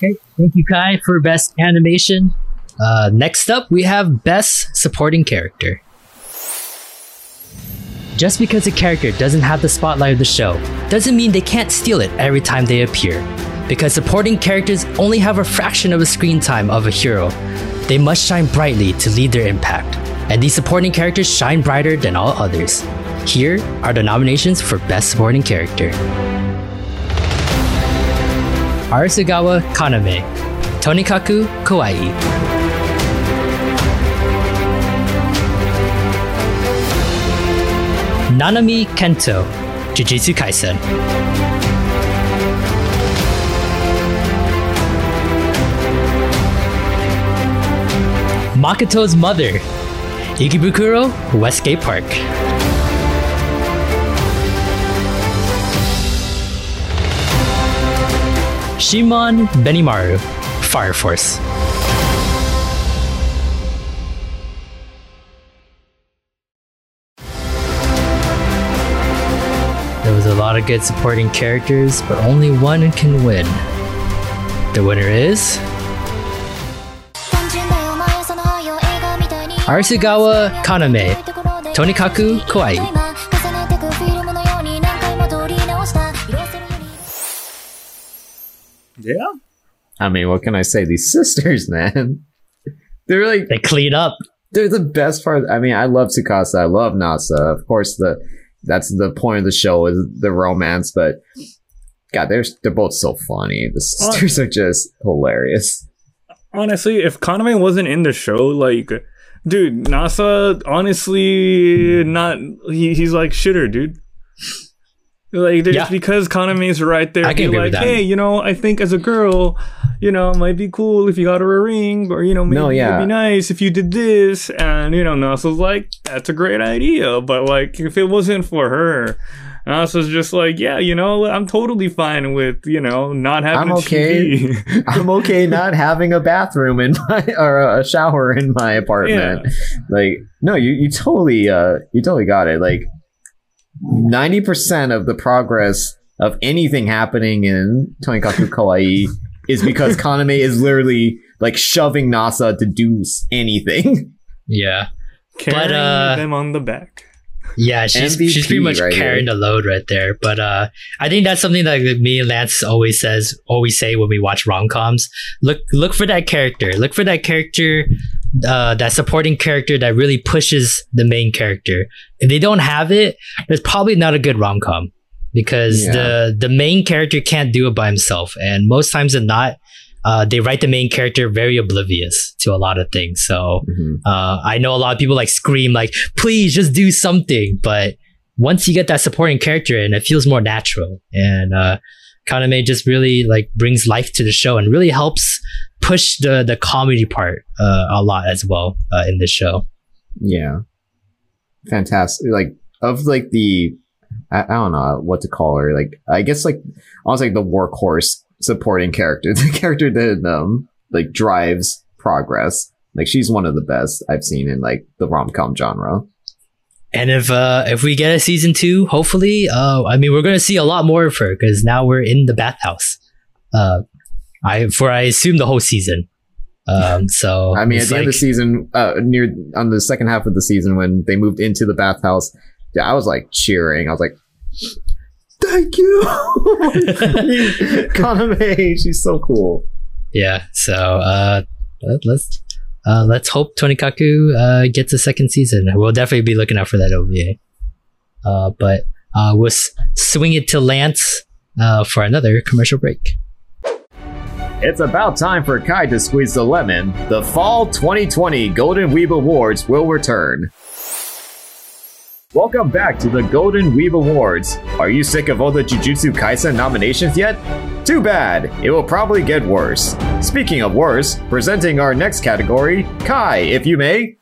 Okay, thank you, Kai, for best animation. Uh, next up, we have best supporting character. Just because a character doesn't have the spotlight of the show doesn't mean they can't steal it every time they appear. Because supporting characters only have a fraction of the screen time of a hero, they must shine brightly to lead their impact. And these supporting characters shine brighter than all others. Here are the nominations for Best Supporting Character. Arisugawa Kaname, Tonikaku Kawaii. Nanami Kento, Jujutsu Kaisen. Makoto's mother, Ikebukuro Westgate Park. Shimon Benimaru, Fire Force. There was a lot of good supporting characters, but only one can win. The winner is. Arisugawa Kaname, Tonikaku Kawaii. Yeah. i mean what can i say? These sisters *laughs* man. They're like they clean up. they're the best part. I mean i love Tsukasa, i love nasa. Of course the that's the point of the show is the romance but god they're they're both so funny. The sisters are just hilarious. Honestly, if Kaname wasn't in the show, like, dude, NASA, honestly, not he, he's like shitter, dude. Like, Yeah. because Kaname's right there, I can be like, hey, you know, I think as a girl, you know, it might be cool if you got her a ring, or you know, maybe No, yeah. it'd be nice if you did this, and you know, NASA's like, that's a great idea, but like, if it wasn't for her, And Asa's just like, yeah, you know, I'm totally fine with, you know, not having I'm a okay. *laughs* I'm okay not having a bathroom in my or a shower in my apartment. Like, no, you you totally uh you totally got it. Like, ninety percent of the progress of anything happening in Tonikaku Kawaii is because Kaname is literally like shoving NASA to do anything. *laughs* Yeah. Carrying uh, them on the back. Yeah, she's MVP she's pretty much right carrying the load right there. But uh, I think that's something that me and Lance always says, always say when we watch rom coms. Look, look for that character. Look for that character, uh, that supporting character that really pushes the main character. If they don't have it, it's probably not a good rom com because Yeah. the the main character can't do it by himself, and most times than not. Uh, they write the main character very oblivious to a lot of things. So, uh, I know a lot of people like scream like, please just do something. But once you get that supporting character in, it feels more natural. And uh, Kaname just really like brings life to the show and really helps push the the comedy part uh, a lot as well uh, in this show. Yeah, fantastic. Like of like the I, I don't know what to call her. Like I guess like almost like the workhorse supporting character, *laughs* the character that um like drives progress. Like she's one of the best I've seen in like the rom com genre. And if uh, if we get a season two, hopefully, uh, I mean, we're gonna see a lot more of her because now we're in the bathhouse. Uh, I for I assume the whole season. Um, so *laughs* I mean, at the end of the season, uh, near on the second half of the season when they moved into the bathhouse, yeah, I was like cheering. I was like, "Thank you, *laughs* Kaname. She's so cool." yeah. So uh, let's uh, let's hope Tonikaku uh, gets a second season. We'll definitely be looking out for that OVA. Uh, but uh, we'll s- swing it to Lance uh, for another commercial break. It's about time for Kai to squeeze the lemon. The Fall 2020 Golden Weeb Awards will return. Welcome back to the Golden Weeb Awards. Are you sick of all the Jujutsu Kaisen nominations yet? Too bad. It will probably get worse. Speaking of worse, presenting our next category, Kai, if you may.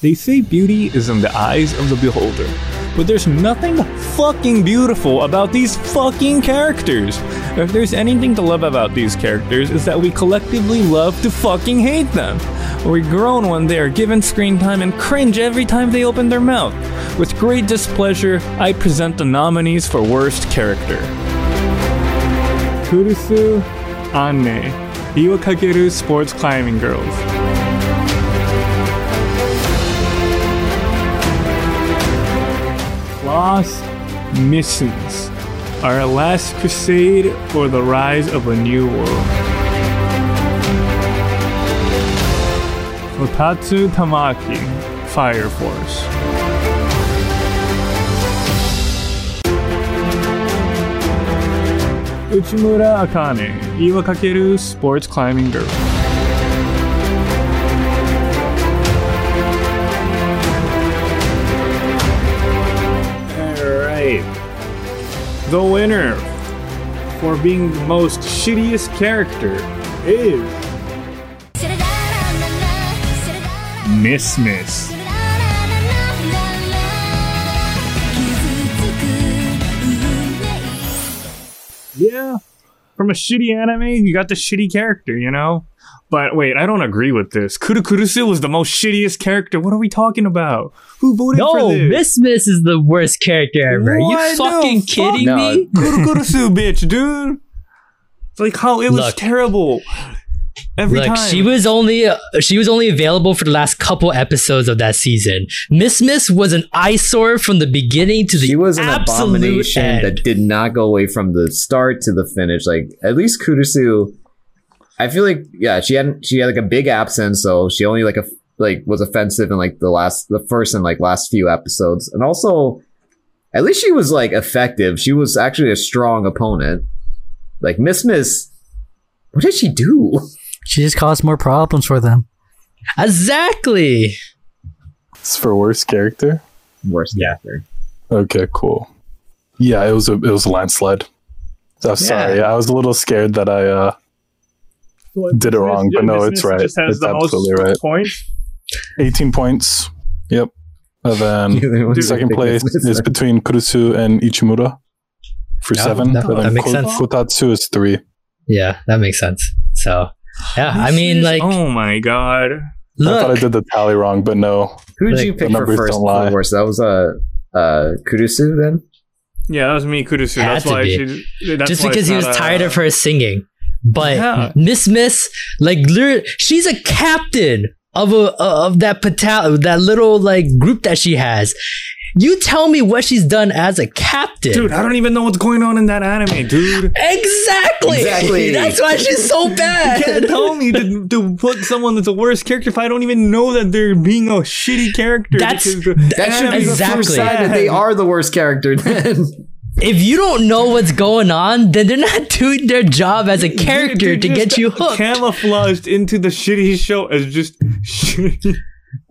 They say beauty is in the eyes of the beholder, but there's nothing fucking beautiful about these fucking characters. If there's anything to love about these characters, is that we collectively love to fucking hate them. We groan when they are given screen time and cringe every time they open their mouth. With great displeasure, I present the nominees for worst character. Kurusu, Anne, Iwakakeru Sports Climbing Girls. Lost Missions. Our last crusade for the rise of a new world. Kotatsu Tamaki, Fire Force. Uchimura Akane, Iwakakeru Sports Climbing Girl. The winner for being the most shittiest character is Miss Miss. Yeah. From a shitty anime, you got the shitty character, you know? But wait, I don't agree with this. Kurukurusu was the most shittiest character. What are we talking about? Who voted for No. Miss Miss is the worst character ever. Are you fucking No, kidding fuck me? Kurukurusu, *laughs* bitch, dude. It's like how it was Look. terrible. Every Look, time. she was only uh, she was only available for the last couple episodes of that season. Miss Miss was an eyesore from the beginning to the end. She was an abomination end. that did not go away from the start to the finish. Like at least Kurusu, I feel like yeah, she had she had like a big absence, so she only like a like was offensive in like the last the first and like last few episodes, and also at least she was like effective. She was actually a strong opponent. Like Miss Miss, what did she do? She just caused more problems for them. exactly. It's for worst character. Worst actor. Okay, cool. Yeah, it was a it was a landslide. I'm sorry, I was a little scared that I uh did it wrong, but no, it's right. Just has It's the absolutely right. points. 18 points. Yep. And then You're the one who second place is between Kurusu and Ichimura for Yeah, seven. that- that makes Ko- sense. Kotatsu is three. Yeah, that makes sense. So, yeah, I mean, is- like, oh my god. I thought I did the tally wrong, but no. Who did Like, you pick for first? don't For lie. worst? That was uh, uh, Kurusu then. Yeah, that was me, Kudusu. Had That's why be. she. That's just why because he was not a- tired of her singing. But Yeah. Miss Miss, like, she's a captain of a of that batal- that little like group that she has. You tell me what she's done as a captain. Dude, I don't even know what's going on in that anime, dude. Exactly. Exactly. *laughs* That's why she's so *laughs* bad. You can't tell me to, to put someone that's a worse character if I don't even know that they're being a shitty character. That's- because the That should be anime- the first Exactly. sign that they are the worst character. Then *laughs* if you don't know what's going on, then they're not *laughs* doing their job as a character to get you hooked. Camouflaged into the shitty show as just shitty.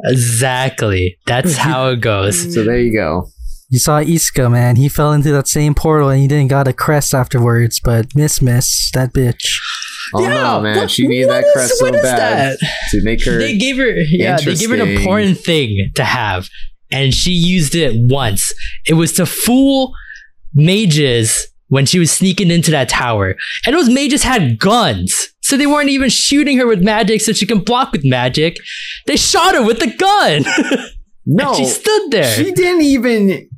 Exactly. That's how it goes. so there you go. You saw Iska, man. He fell into that same portal and he didn't got a crest afterwards. But Miss Miss, that bitch. Oh no, man, what- she needed what that is- crest so bad that? to make her. They gave her, yeah, they gave her an important thing to have, and she used it once. It was to fool mages when she was sneaking into that tower, and those mages had guns, so they weren't even shooting her with magic, so she can block with magic. They shot her with the gun. *laughs* no, she stood there. She didn't even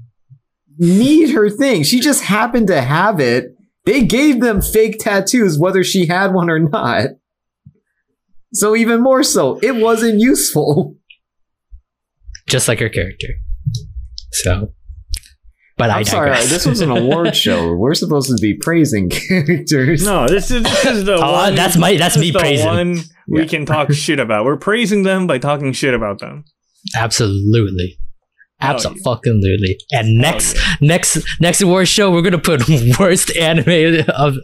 need her thing. She just happened to have it. They gave them fake tattoos, whether she had one or not. So even more so, it wasn't useful. just like her character. So, but I I'm sorry, this was an award show. *laughs* We're supposed to be praising characters. No, this is this is the Oh, *laughs* one. that's my- that's me the praising. One we Yeah. can talk shit about. We're praising them by talking shit about them. Absolutely. Hell Absolutely. And next yeah. next next award show we're gonna put *laughs* worst anime of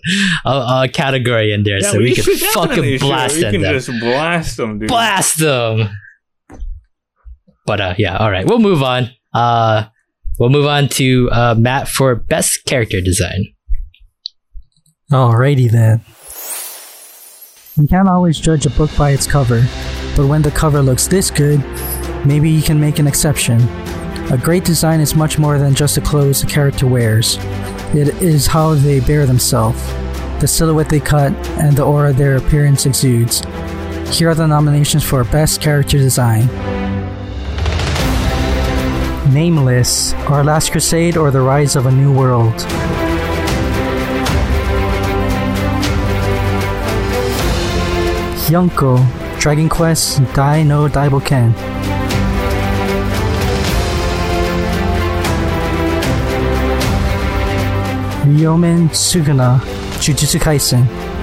uh, uh, category in there so we, can should fucking definitely should. blast We them. can just blast them, dude. Blast them. But uh yeah, all right. We'll move on. Uh we'll move on to uh Matt for best character design. Alrighty then. You can't always judge a book by its cover, but when the cover looks this good, maybe you can make an exception. A great design is much more than just the clothes the character wears. It is how they bear themselves, the silhouette they cut, and the aura their appearance exudes. Here are the nominations for Best Character Design. Nameless, Our Last Crusade, or The Rise of a New World. Yonko, Dragon Quest Dai no Daibouken. Ryomen Sukuna, Jujutsu Kaisen.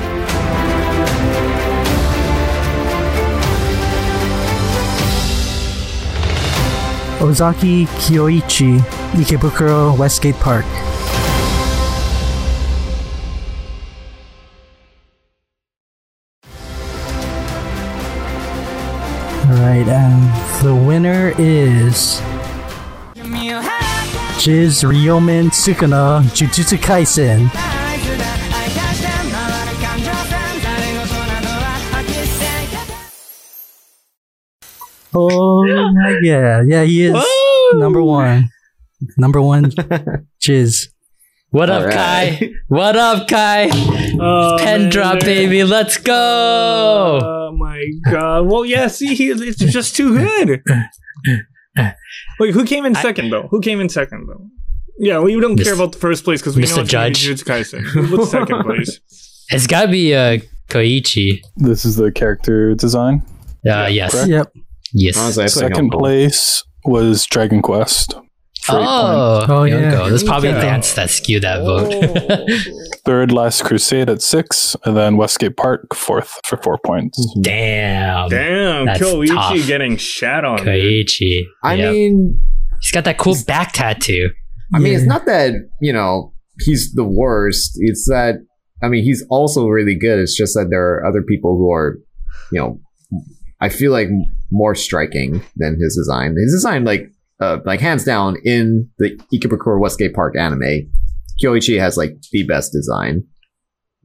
Ozaki Kyoichi, Ikebukuro Westgate Park. Alright, and the winner is Jiz Ryomen Sukuna Jujutsu Kaisen. Oh yeah, yeah, he is number one. Number one, *laughs* Jiz. What up, All right. Kai? What up, Kai? Oh, Pen man, drop, they're- baby. Let's go. Oh my god. Well, yeah. See, he, it's just too good. Wait, who came in second though? Who came in second though? Yeah, we don't Mis- care about the first place because we Mr. know it's gonna Judge. Jujutsu Kaisen. What's second *laughs* place? It's gotta be uh, Koichi. This is the character design. Uh, yes. correct. Yep. Yes. Honestly, Second place was Dragon Quest. For eight points. Oh, Oh, yeah. Yonko. There's probably Okay. Lance that skewed that vote. Oh. *laughs* Third, Last Crusade at six, and then Westgate Park fourth for four points. Mhm. Damn. Damn, That's Kyoichi tough. getting shat on. dude. Koichi. I mean, he's got that cool back tattoo. I mean, it's not that you know he's the worst. It's that I mean he's also really good. It's just that there are other people who are, you know, I feel like more striking than his design. His design, like, uh, like hands down in the Ikebukuro Westgate Park anime, Kyoichi has like the best design.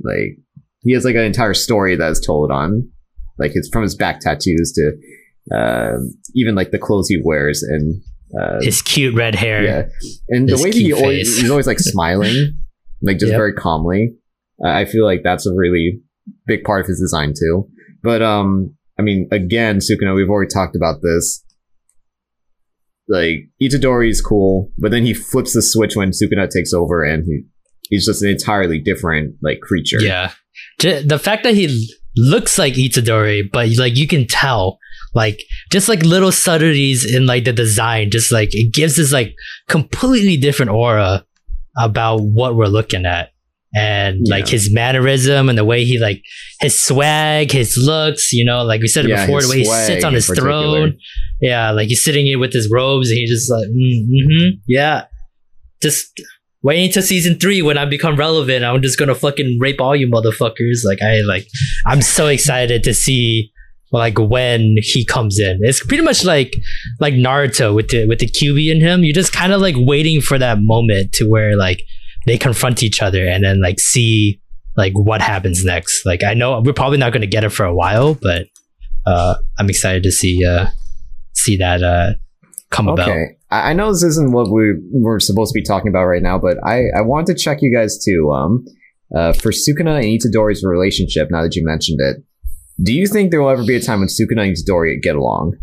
Like he has like an entire story that is told on, like his from his back tattoos to uh, even like the clothes he wears and Uh, His cute red hair. yeah, and the way he always, he's always like *laughs* smiling, like just Yep. very calmly. I feel like that's a really big part of his design too. But um, I mean, again, Sukuna, we've already talked about this. Like Itadori is cool, but then he flips the switch when Sukuna takes over, and he he's just an entirely different like creature. Yeah. The fact that he looks like Itadori, but like you can tell, like just like little subtleties in like the design, just like it gives this like completely different aura about what we're looking at. And like his mannerism and the way he like his swag, his looks, you know, like we said Yeah, before, the way he sits on his throne. Yeah, like he's sitting here with his robes and he's just like, mm, mm-hmm, yeah. Just waiting until season three when I become relevant. I'm just gonna fucking rape all you motherfuckers. Like I like I'm so excited to see like when he comes in. It's pretty much like like Naruto with the with the Kyuubi in him. You're just kind of like waiting for that moment to where like they confront each other and then like see like what happens next. Like I know we're probably not gonna get it for a while, but uh I'm excited to see uh see that uh come about. Okay. I, I know this isn't what we we're supposed to be talking about right now, but I, I wanted to check you guys too. Um, uh, for Sukuna and Itadori's relationship, now that you mentioned it, do you think there will ever be a time when Sukuna and Itadori get along?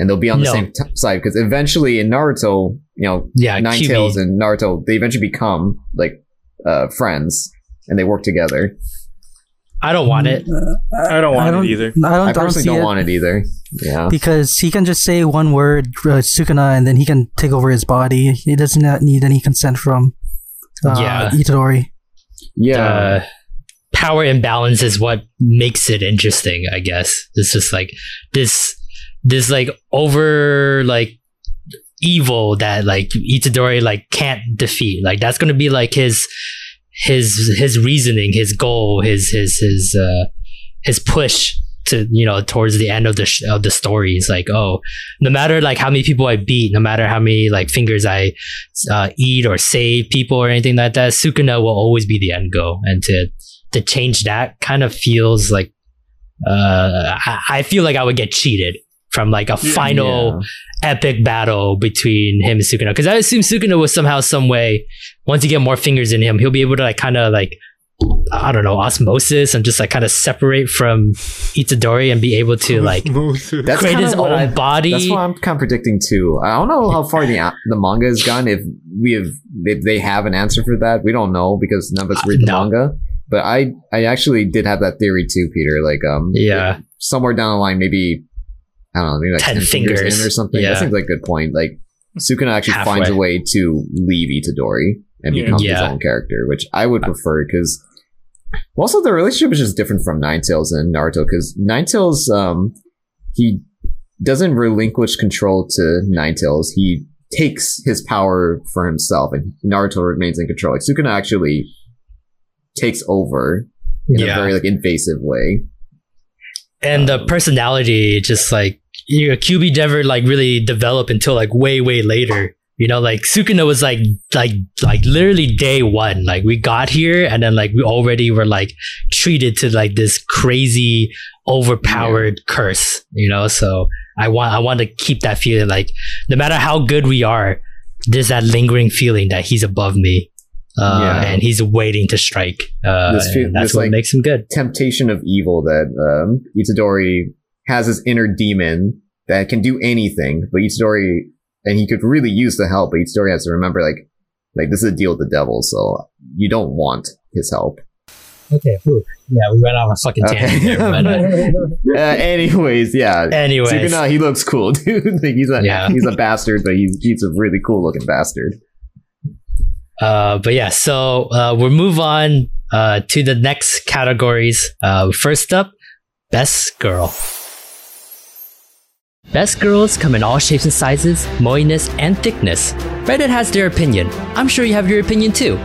And they'll be on the No. same t- side because eventually in Naruto, you know, Yeah, Nine Kyuubi. Tails and Naruto, they eventually become like uh, friends and they work together. I don't want it. I don't want it either. I don't, I I don't personally don't want it either. Yeah. because he can just say one word, uh, Sukuna, and then he can take over his body. He doesn't not need any consent from uh, Yeah. Itadori. Yeah. uh, power imbalance is what makes it interesting i guess it's just like this this like over like evil that like itadori like can't defeat. Like that's gonna be like his his his reasoning his goal his his his uh his push to you know towards the end of the sh- of the story. Is like oh no matter like how many people i beat no matter how many like fingers i uh, eat or save people or anything like that sukuna will always be the end goal. And to to change that kind of feels like uh I, I feel like i would get cheated from like a final Yeah. epic battle between him and Sukuna. Because I assume Sukuna will somehow, some way, once you get more fingers in him, he'll be able to like kind of like I don't know osmosis and just like kind of separate from Itadori and be able to like *laughs* That's create his own I- body. That's what I'm kind of predicting too. I don't know how far the the manga has gone. If we have, if they have an answer for that, we don't know because none of us Uh, read the manga. But I, I actually did have that theory too, Peter. Like, um, Yeah. somewhere down the line, maybe I don't know, maybe like 10 ten, fingers. fingers. in or something. Yeah. That seems like a good point. Like, Sukuna actually Halfway. finds a way to leave Itadori and Yeah. become his own character, which I would prefer because. Also, the relationship is just different from Nine Tails and Naruto because Nine Tails, um, he doesn't relinquish control to Nine Tails. He takes his power for himself, and Naruto remains in control. Like Sukuna actually takes over in Yeah. a very like invasive way. and the Um, personality just like you know, Kyuubi never like really develop until like way way later. You know, like Sukuna was like like like literally day one. Like we got here and then like we already were like treated to like this crazy overpowered curse. You know, so I want I want to keep that feeling like no matter how good we are, there's that lingering feeling that he's above me. Uh, Yeah. and he's waiting to strike. Uh, This feel- that's what like- makes him good. temptation of evil that um, Itadori has this inner demon that can do anything, but Itadori and he could really use the help, but Itadori has to remember like like this is a deal with the devil, so you don't want his help. Okay. whew. Yeah, we went on a fucking tangent Okay. there, but uh, *laughs* Uh, anyways, yeah. anyways, Sukuna, he looks cool, *laughs* dude. Like, he's a Yeah. he's a bastard, but he's he's a really cool looking bastard. uh, but yeah, so uh, we'll move on uh, to the next categories. Uh, first up, best girl. Best girls come in all shapes and sizes, moiness, and thickness. Reddit has their opinion. I'm sure you have your opinion too.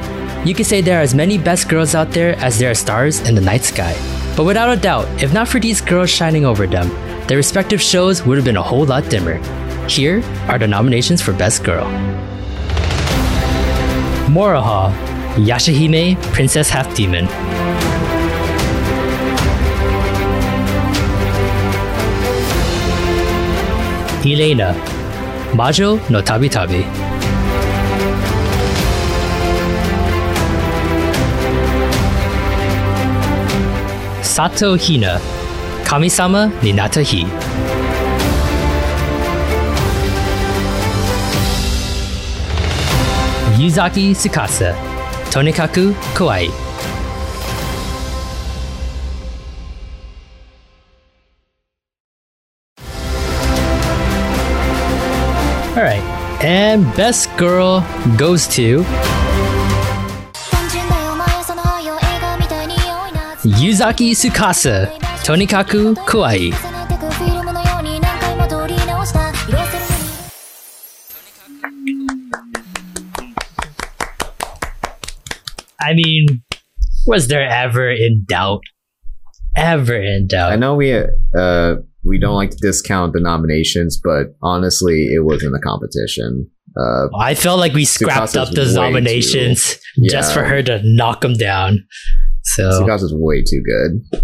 You can say there are as many best girls out there as there are stars in the night sky. But without a doubt, if not for these girls shining over them, their respective shows would have been a whole lot dimmer. Here are the nominations for Best Girl. Moroha, Yashahime, Princess Half Demon. Elena, Majo no Tabi Tabi. Sato Hina, Kamisama ni Natahi. Yuzaki Tsukasa, Tonikaku Kawaii. And Best Girl goes to Yuzaki Tsukasa, Tonikaku Kawaii. I mean, was there ever in doubt? Ever in doubt? I know we uh we don't like to discount the nominations, but honestly, it was in the competition. Uh, I felt like we scrapped up those way nominations too- just yeah. for her to knock them down. So Tsukasa's way too good.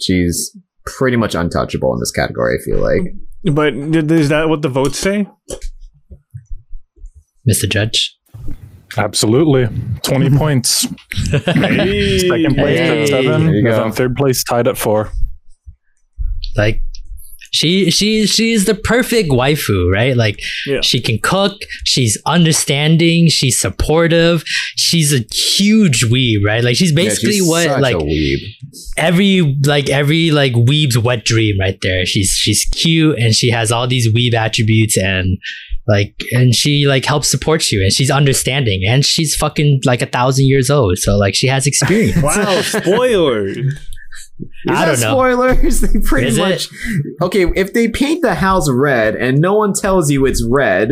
She's pretty much untouchable in this category. I feel like. But is that what the votes say? Mr. Judge. Absolutely. 20 *laughs* points. Hey. Second place Hey. at seven. There and third place tied at four. Like she she she's the perfect waifu, right? Like Yeah. she can cook, she's understanding, she's supportive, she's a huge weeb, right? Like she's Yeah, basically she's what like weeb. every like every like weeb's wet dream right there. She's she's cute and she has all these weeb attributes and like and she like helps support you and she's understanding and she's fucking like a thousand years old. So like she has *laughs* experience. Wow, spoiler. I Is don't that know. Spoilers. *laughs* They pretty Is it? much. Okay, if they paint the house red and no one tells you it's red,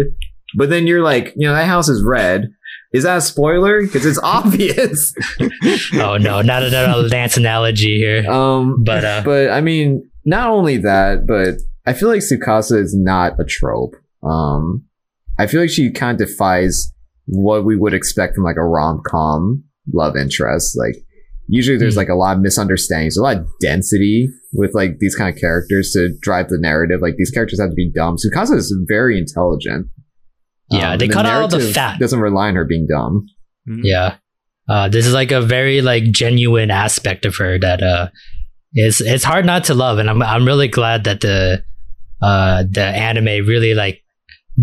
but then you're like, you know, that house is red. Is that a spoiler? Because it's *laughs* obvious. *laughs* oh no, not another dance analogy here. um, But uh but I mean, not only that, but I feel like Tsukasa is not a trope. Um, I feel like she kind of defies what we would expect from like a rom com love interest. Like usually there's Hmm. like a lot of misunderstandings, a lot of density with like these kind of characters to drive the narrative. Like these characters have to be dumb. Tsukasa is very intelligent. Yeah, Um, they and cut out all the fat. Doesn't rely on her being dumb. Yeah. Uh, this is like a very like genuine aspect of her that uh is it's hard not to love and I'm I'm really glad that the uh the anime really like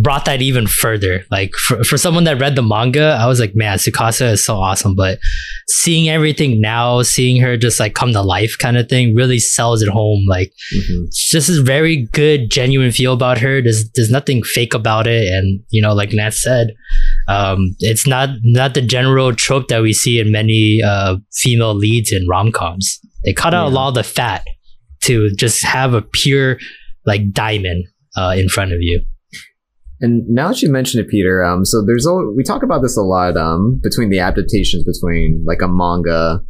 brought that even further. Like for, for someone that read the manga, I was like, man, Tsukasa is so awesome. But seeing everything now, seeing her just like come to life kind of thing really sells it home. Like Mhm. just a very good, genuine feel about her. There's there's nothing fake about it, and you know, like Nat said, um, it's not not the general trope that we see in many uh, female leads in rom coms. They cut out a lot of the fat to just have a pure like diamond uh, in front of you. And now that you mentioned it, Peter, um, so there's al- we talk about this a lot, um, between the adaptations between like a manga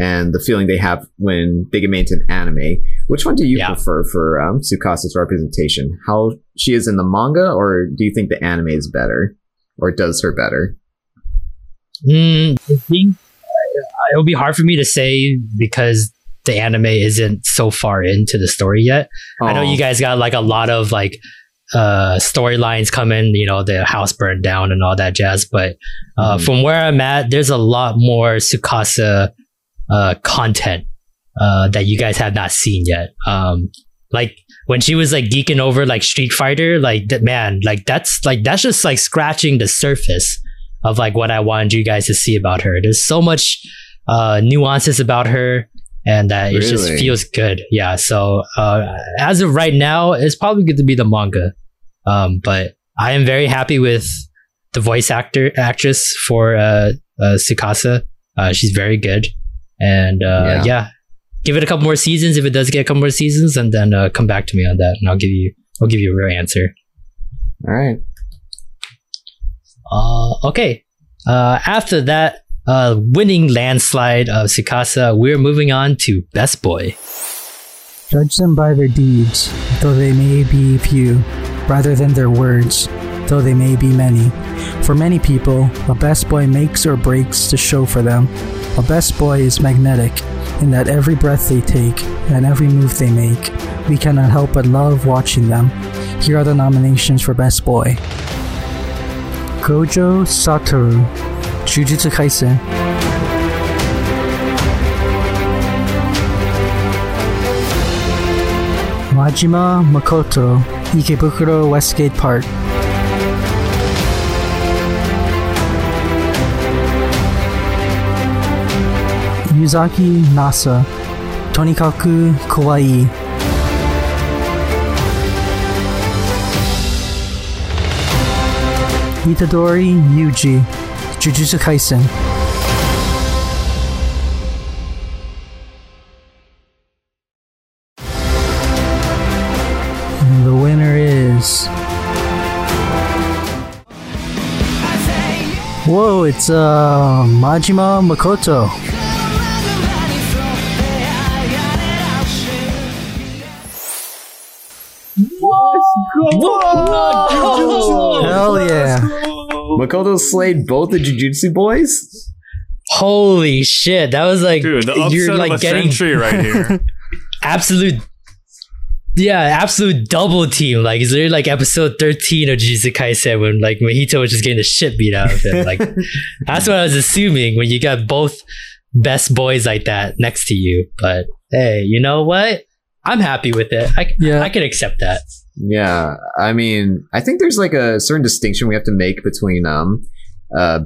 and the feeling they have when they get made into an anime. Which one do you Yeah. prefer for um, Tsukasa's representation? How she is in the manga, or do you think the anime is better, or does her better? Mm, I think uh, it would be hard for me to say because the anime isn't so far into the story yet. I know you guys got like a lot of like uh storylines coming, you know, the house burned down and all that jazz. But uh Mhm. from where I'm at, there's a lot more Tsukasa uh content uh that you guys have not seen yet. Um like when she was like geeking over like Street Fighter, like that man, like that's like that's just like scratching the surface of like what I wanted you guys to see about her. There's so much uh nuances about her and that it just feels good. Yeah. So uh as of right now, it's probably good to be the manga. Um but I am very happy with the voice actor actress for uh, uh Tsukasa. Uh she's very good. And uh Yeah. yeah. Give it a couple more seasons if it does get a couple more seasons and then uh, come back to me on that and I'll give you I'll give you a real answer. all right. Uh, okay. Uh, after that uh, winning landslide of Tsukasa, we're moving on to Best Boy. Judge them by their deeds, though they may be few, rather than their words, though they may be many. For many people, a best boy makes or breaks the show for them. A best boy is magnetic, in that every breath they take and every move they make, we cannot help but love watching them. Here are the nominations for Best Boy Gojo Satoru, Jujutsu Kaisen. Majima Makoto, Ikebukuro Westgate Park. Yuzaki Nasa, Tonikaku Kawaii. Itadori Yuji, Jujutsu Kaisen. And the winner is. Whoa, it's uh Majima Makoto. Hell yeah. Makoto slayed both the Jujutsu boys? Holy shit! That was like Dude, the upset you're like of a getting century right here. *laughs* absolute. Yeah, absolute double team. Like it's literally like episode thirteen of Jujutsu Kaisen when like Mahito was just getting the shit beat out of him. Like *laughs* that's what I was assuming when you got both best boys like that next to you. But hey, you know what? I'm happy with it. I, Yeah. I can accept that. Yeah, I mean, I think there's like a certain distinction we have to make between um, uh,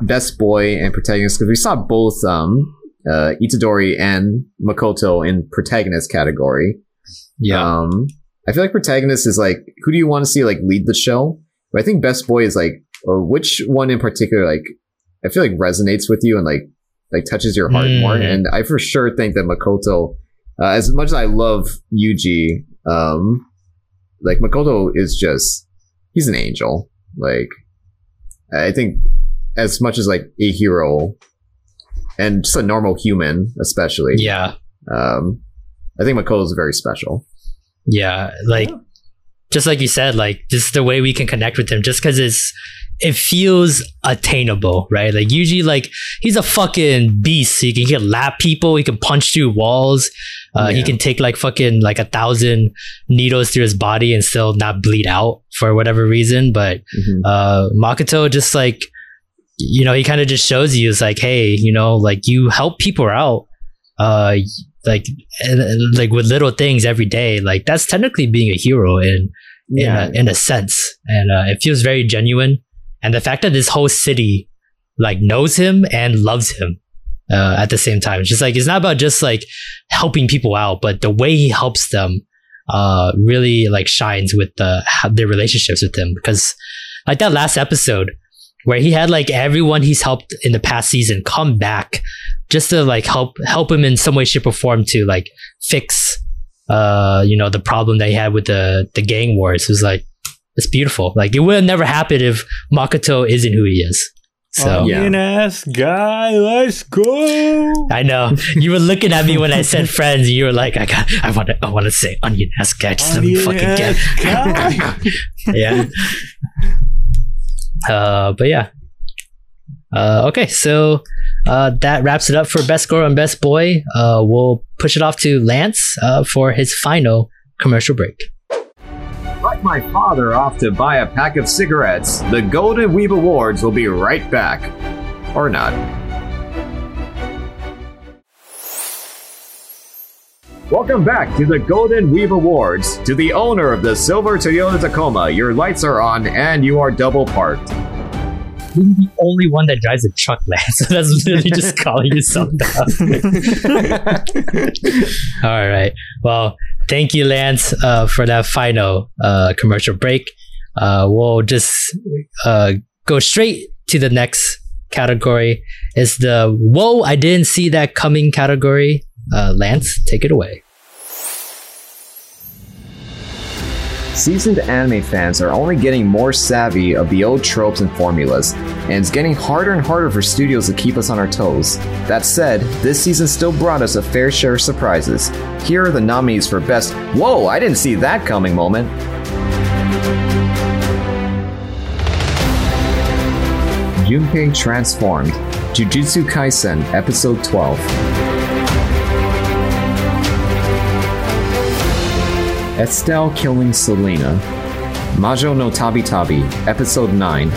best boy and protagonist because we saw both um, uh, Itadori and Makoto in protagonist category. Yeah, um, I feel like protagonist is like who do you want to see like lead the show? But I think best boy is like uh, which one in particular like I feel like resonates with you and like like touches your heart Mm. more. And I for sure think that Makoto, uh, as much as I love Yuji, um, like Makoto is just he's an angel. Like I think as much as like a hero and just a normal human, especially. yeah. Um, I think Makoto is very special. Yeah, like just like you said, like just the way we can connect with him, just because it's it feels attainable, right? Like usually, like he's a fucking beast. He can, he can lap people. He can punch through walls. Uh, He can take like fucking like a thousand needles through his body and still not bleed out for whatever reason. But Mhm. uh, Makoto just like you know he kind of just shows you it's like hey you know like you help people out uh like like with little things every day like that's technically being a hero in in, a, in a sense. And uh, it feels very genuine. And the fact that this whole city like knows him and loves him uh, at the same time. It's just like it's not about just like helping people out but the way he helps them uh really like shines with the their relationships with him because like that last episode where he had like everyone he's helped in the past season come back just to like help help him in some way shape or form to like fix uh you know the problem they had with the the gang wars it was like it's beautiful like it would have never happened if makoto isn't who he is so yeah. Onion ass guy, let's go. I know you were looking at me when I said friends. And you were like, "I got, I want to, I want to say onion ass guy just let me fucking ass *laughs* get." yeah. Uh, but yeah. Uh, okay, so uh, that wraps it up for best girl and best boy. Uh, we'll push it off to Lance uh, for his final commercial break. Like my father off to buy a pack of cigarettes, the Golden Weeb Awards will be right back. Or not. Welcome back to the Golden Weeb Awards. To the owner of the Silver Toyota Tacoma, your lights are on and you are double parked. You're the only one that drives a truck, Lance. *laughs* So that's literally just *laughs* calling yourself that. *laughs* All right. Well, thank you, Lance, uh, for that final uh, commercial break. Uh, we'll just uh, go straight to the next category. It's the "Whoa, I didn't see that coming" category. Uh, Lance, take it away. Seasoned anime fans are only getting more savvy of the old tropes and formulas, and it's getting harder and harder for studios to keep us on our toes. That said, this season still brought us a fair share of surprises. Here are the nominees for Best Whoa, I didn't see that coming moment. Junpei Transformed, Jujutsu Kaisen, Episode 12. Estelle killing Selena, Majo no Tabitabi, Episode 9.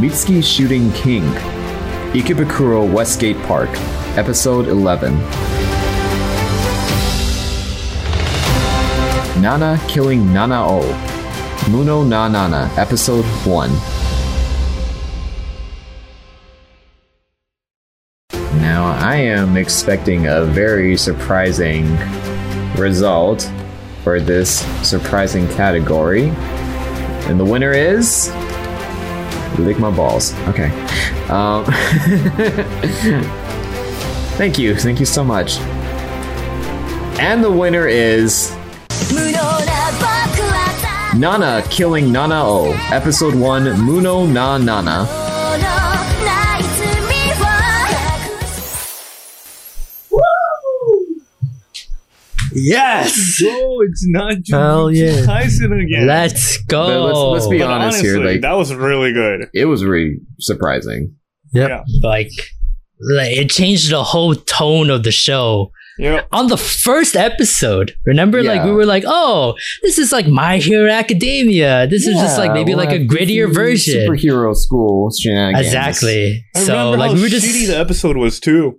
Mitsuki Shooting King, Ikebukuro Westgate Park, Episode 11. Nana Killing Nanao, Muno na Nana, Episode 1. I am expecting a very surprising result for this surprising category. And the winner is. Lick my balls. Okay. Um, *laughs* thank you. Thank you so much. And the winner is. Nana killing Nanao. Episode 1 Muno na Nana. Yes! Oh, it's not Hell Jujutsu yeah. Kaisen again. Let's go. But let's- let's be But honest honestly, here, like- that was really good. It was really surprising. Yep. Yeah. like, like it changed the whole tone of the show Yeah. on the first episode. Remember, like Yeah. we were like, "Oh, this is like My Hero Academia. This is just like Yeah, maybe like a have grittier goofy version." Superhero school shenanigans. Exactly. I so remember like how we were just the episode was too.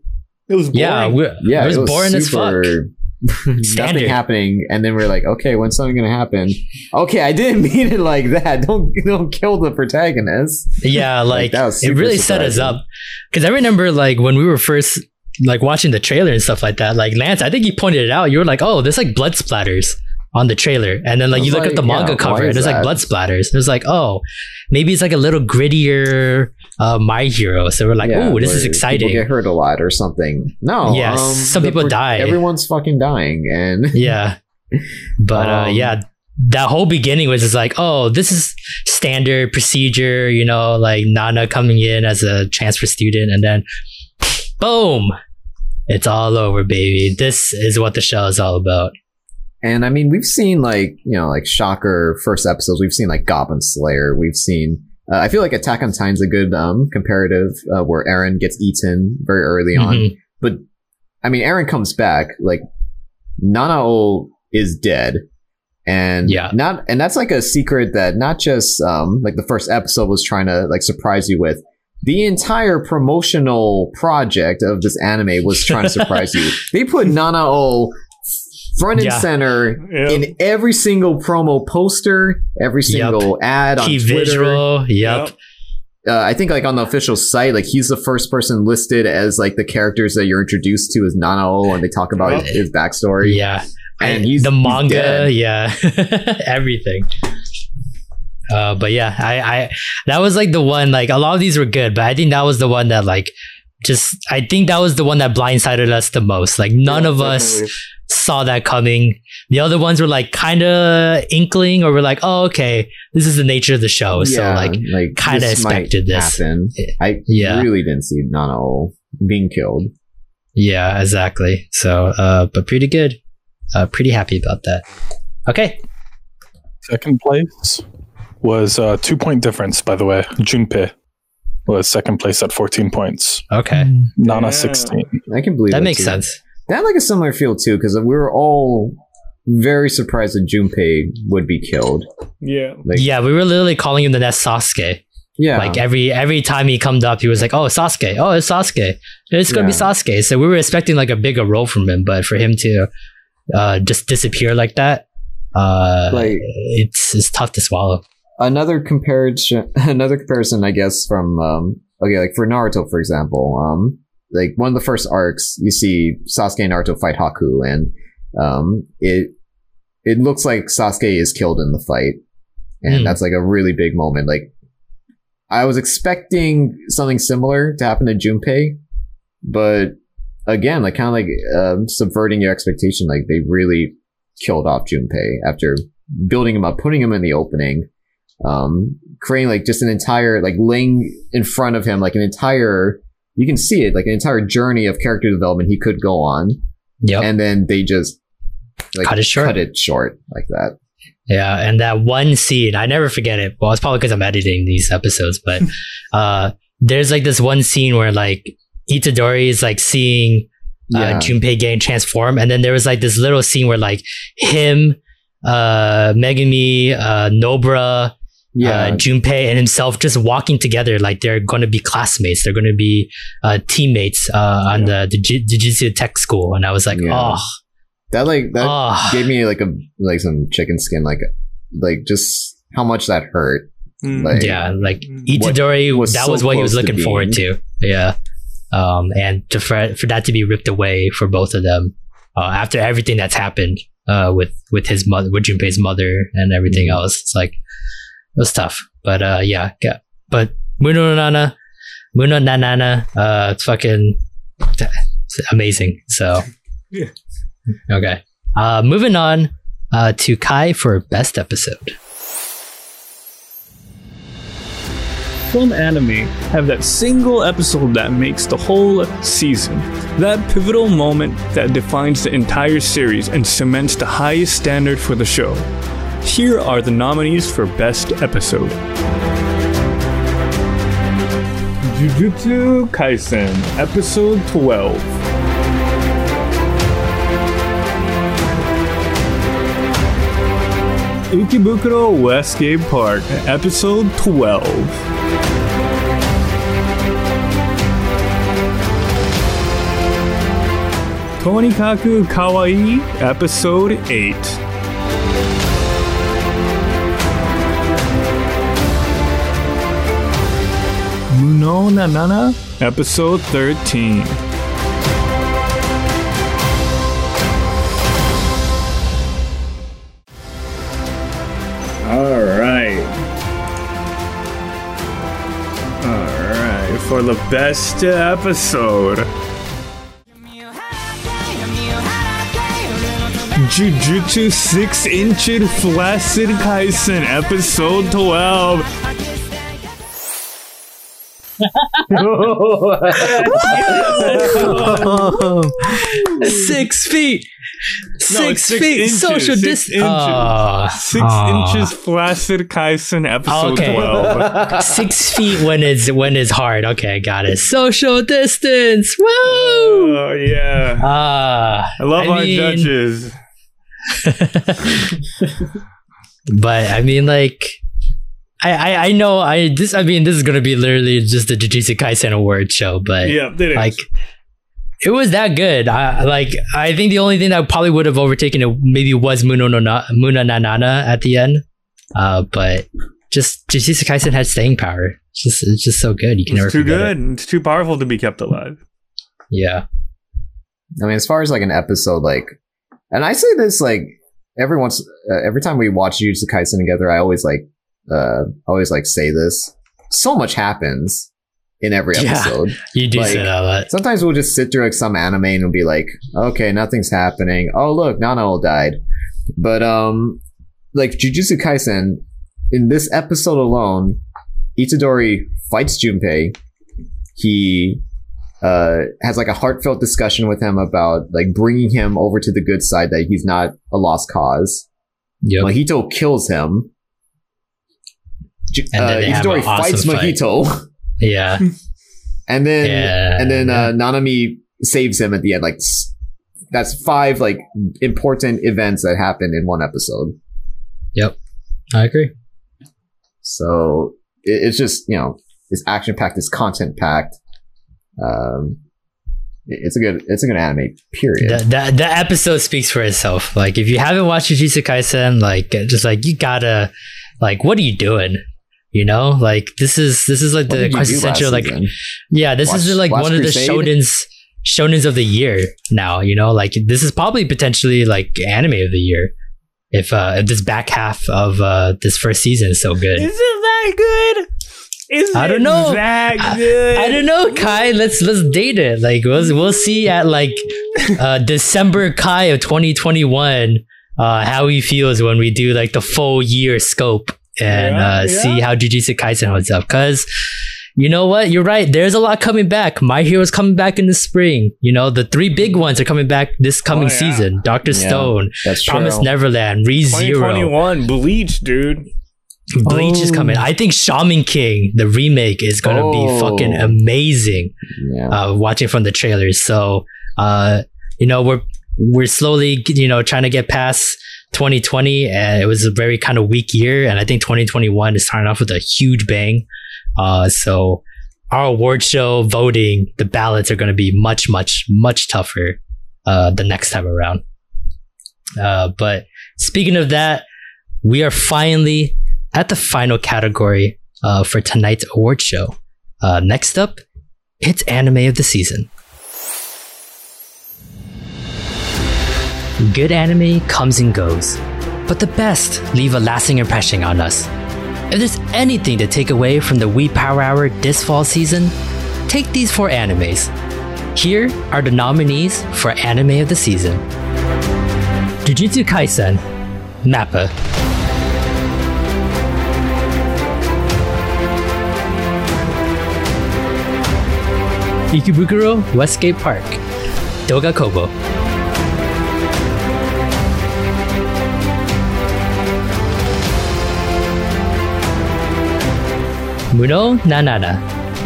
It was boring. yeah, we Yeah, it was, boring as fuck. super- *laughs* Nothing happening, and then we're like, okay, when's something gonna happen? Okay, I didn't *laughs* mean it like that. Don't don't kill the protagonist. Yeah, *laughs* like, that was it really set us up. Because I remember like when we were first like watching the trailer and stuff like that. Like Lance, I think you pointed it out. You were like, "Oh, there's like blood splatters." On the trailer, and then like you look at the manga yeah, cover, and there's like blood splatters. It's like, oh, maybe it's like a little grittier uh, My Hero. So we're like, Yeah, oh, this is exciting. People get hurt a lot or something. No, Yes, um, some people die. Everyone's fucking dying, and *laughs* Yeah. But uh, Um, yeah, that whole beginning was just like, oh, this is standard procedure, you know, like Nana coming in as a transfer student, and then boom, it's all over, baby. This is what the show is all about. And I mean, we've seen like you know, like Shocker first episodes. We've seen like Goblin Slayer. We've seen. Uh, I feel like Attack on Titan's a good um comparative uh, where Eren gets eaten very early on. Mhm. But I mean, Eren comes back. Like Nanao is dead, and Yeah. not and that's like a secret that not just um like the first episode was trying to like surprise you with. The entire promotional project of this anime was trying to surprise you. *laughs* They put Nanao front and Yeah. center Yeah. in every single promo poster, every single ad on Key Twitter. visual, yep. Uh, I think like on the official site, like he's the first person listed as like the characters that you're introduced to as Nanao, and they talk about Yep. his, his backstory. Yeah. and he's the manga, dead. yeah, *laughs* everything. Uh, but yeah, I, I that was like the one. Like a lot of these were good, but I think that was the one that like just I think that was the one that blindsided us the most. Like none Yeah, of us saw that coming. The other ones were like kind of inkling, or we're like, oh okay, this is the nature of the show. so Yeah, like kinda expected this. Happen. I Yeah. really didn't see Nanao being killed. yeah, exactly. So uh, but pretty good. Uh, pretty happy about that. Okay, Second place was a two point difference, by the way. Junpei was second place at 14 points. okay, Nana Yeah. 16. I can believe that it, makes too. sense. That like a similar feel too, because we were all very surprised that Junpei would be killed. Yeah. Like, yeah, we were literally calling him the next Sasuke. yeah, Like every every time he come up, he was like, "Oh, Sasuke! Oh, it's Sasuke! It's gonna be Yeah. Sasuke." So we were expecting like a bigger role from him, but for him to uh, just disappear like that, uh, Like- it's it's tough to swallow. Another comparison *laughs* another comparison i guess from um okay like for naruto for example um like one of the first arcs you see sasuke and naruto fight haku and um it it looks like sasuke is killed in the fight and Hmm. that's like a really big moment like i was expecting something similar to happen to junpei but again like kind of like um, subverting your expectation like they really killed off junpei after building him up putting him in the opening um, creating like just an entire like laying in front of him like an entire you can see it like an entire journey of character development he could go on Yep. and then they just like Cut it short. cut it short like that Yeah, and that one scene, I never forget it. Well, it's probably because I'm editing these episodes, but *laughs* uh, there's like this one scene where like Itadori is like seeing Yeah. uh, Junpei getting transformed, and then there was like this little scene where like him, uh, Megumi, uh, Nobara, Yeah. uh, Junpei, and himself just walking together like they're going to be classmates. They're going to be uh, teammates uh, on the the Jiu- Jiu-Jitsu Tech School, and I was like, Yeah. oh, that like that oh, gave me like a like some chicken skin like like just how much that hurt. Mm. Like yeah, like Mm. Itadori, was that so was what he was close to looking forward to. Yeah, um, and to for, for that to be ripped away for both of them uh, after everything that's happened uh, with with his mother, with Junpei's mother, and everything Mhm. else, it's like it was tough. But uh, yeah, yeah. But Muno no Nana, Muno na Nana, uh, it's fucking amazing. So Yeah. *laughs* okay, uh, moving on uh, to Kai for best episode. Some anime have that single episode that makes the whole season. That pivotal moment that defines the entire series and cements the highest standard for the show. Here are the nominees for Best Episode Jujutsu Kaisen, Episode 12. Ikebukuro Westgate Park, Episode 12. Tonikaku Kawaii, Episode 8. Muno na Nana, Episode 13. All right. All right. For the best episode. Jujutsu 6 Inch Flaccid Kaisen, Episode 12. Six feet, six, six feet, inches, social six distance. inches. Six inches Flaccid Kaisen, Episode Okay. 12. *laughs* Six feet when it's when it's hard. Okay, got it. Social distance. Woo! Oh, yeah. Ah, I love I our mean- judges. *laughs* but I mean, like, I, I I know I this I mean this is gonna be literally just the Jujutsu Kaisen award show, but Yeah, it is. like it was that good. I like I think the only thing that probably would have overtaken it maybe was Muno no Na, Muna Nanana at the end. Uh, but just Jujutsu Kaisen had staying power. It's just it's just so good. You can never it's too good. It. It's too powerful to be kept alive. Yeah. I mean, as far as like an episode, like, and I say this like every once, uh, every time we watch Jujutsu Kaisen together, I always like, uh, always like say this. So much happens in every Yeah. episode. *laughs* You do Like- say that a lot. Sometimes we'll just sit through like some anime and we'll be like, okay, nothing's happening. Oh look, Nanao died. But um, like Jujutsu Kaisen, in this episode alone, Itadori fights Junpei. He uh has like a heartfelt discussion with him about like bringing him over to the good side that he's not a lost cause. Yeah, Mahito kills him. And uh, Itadori an awesome fights fight. Mojito. *laughs* Yeah. *laughs* And then Yeah. and then uh, Nanami saves him at the end. Like that's five like important events that happened in one episode. Yep. I agree. So it, it's just you know it's action packed, it's content packed. Um, it- it's a good it's a good anime. Period. The, the, the episode speaks for itself. Like, if you haven't watched Jujutsu Kaisen, like, just like, you gotta, like, what are you doing? You know, like this is this is like What the did you do quintessential like season? yeah this is Watch like Last one of the Crusade? shonens shonens of the year now. You know, like this is probably potentially like anime of the year if uh if this back half of uh this first season is so good. Is it that good? Is I don't know. that good? I don't know, Kai. Let's let's date it. Like we'll we'll see at like *laughs* uh December Kai of 2021 uh how he feels when we do like the full year scope and Yeah, uh yeah. see how Jujutsu Kaisen holds up. Cause you know what? You're right. There's a lot coming back. My Hero's coming back in the spring. You know, the three big ones are coming back this coming Oh, yeah. season. Doctor Yeah, Stone, That's. Promise Neverland, ReZero, 2021 Bleach, dude. Bleach is Oh. coming. I think Shaman King, the remake, is gonna be Oh. fucking amazing Yeah. uh, watching from the trailers. So Uh, you know, we're we're slowly, you know, trying to get past 2020, and it was a very kind of weak year. And I think 2021 is starting off with a huge bang. Uh, so our award show voting, the ballots are going to be much, much, much tougher uh, the next time around. Uh, but speaking of that, we are finally at the final category uh, for tonight's award show. Uh, next up, it's anime of the season. Good anime comes and goes, but the best leave a lasting impression on us. If there's anything to take away from the We Power Hour this fall season, take these four animes. Here are the nominees for Anime of the Season Jujutsu Kaisen, Mappa. Ikebukuro Westgate Park, Doga Kobo. Muno na Nana,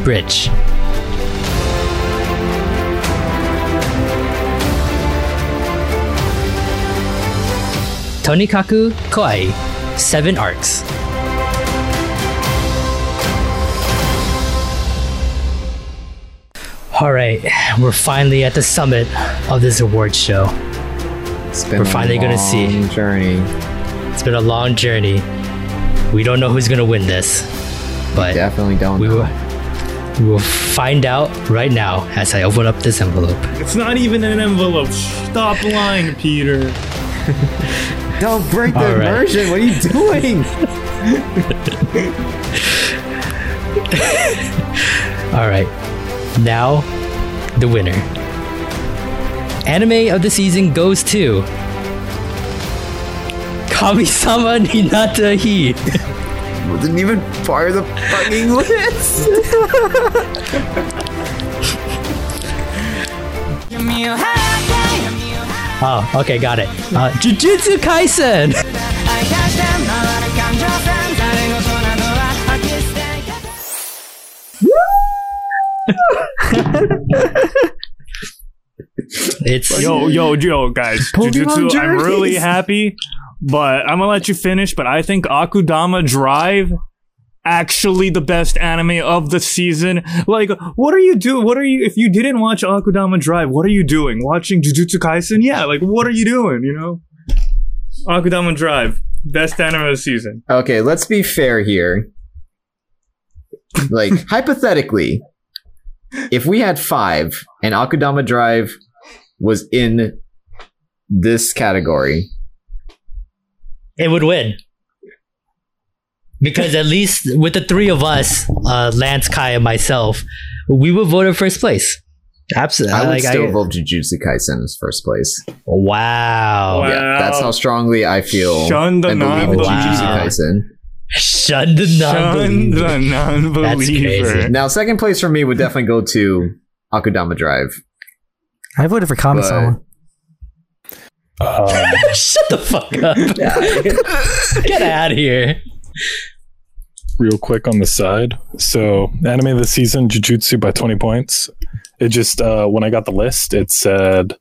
Bridge. Tonikaku Kawaii, Seven Arcs. All right, we're finally at the summit of this award show. We're finally gonna see. long Journey. It's been a long journey. We don't know who's gonna win this, but Definitely don't. we know. will, we will find out right now as I open up this envelope. It's not even an envelope. Stop lying, Peter. *laughs* Don't break the All right. immersion. What are you doing? *laughs* All right, now the winner. Anime of the season goes to Kamisama ni Natta Hi. *laughs* Wasn't even part of the fucking list. Oh, okay, got it. Uh, Jujutsu Kaisen. *laughs* It's Yo, yo, yo, guys. Pokemon Jujutsu, I'm really happy, but I'm gonna let you finish. But I think Akudama Drive actually the best anime of the season. Like, what are you doing? What are you? If you didn't watch Akudama Drive, what are you doing? Watching Jujutsu Kaisen? Yeah, like, what are you doing? You know, Akudama Drive, best anime of the season. Okay, let's be fair here. Like, *laughs* hypothetically, if we had five and Akudama Drive was in this category, it would win. Because at least with the three of us, uh, Lance, Kai, and myself, we would vote in first place. Absolutely. I would like, still I- vote Jujutsu Kaisen as first place. Wow. Wow. Yeah, that's how strongly I feel Shun the and believe in non-believer. Jujutsu Wow. Kaisen. Shun the Shun non-believer. the non-believer. crazy. Now, second place for me would definitely go to Akudama Drive. I voted for Kami-sama. Um, *laughs* Shut the fuck up. Get out of here. real quick on the side. So, anime of the season, Jujutsu by 20 points. It just, uh, when I got the list, it said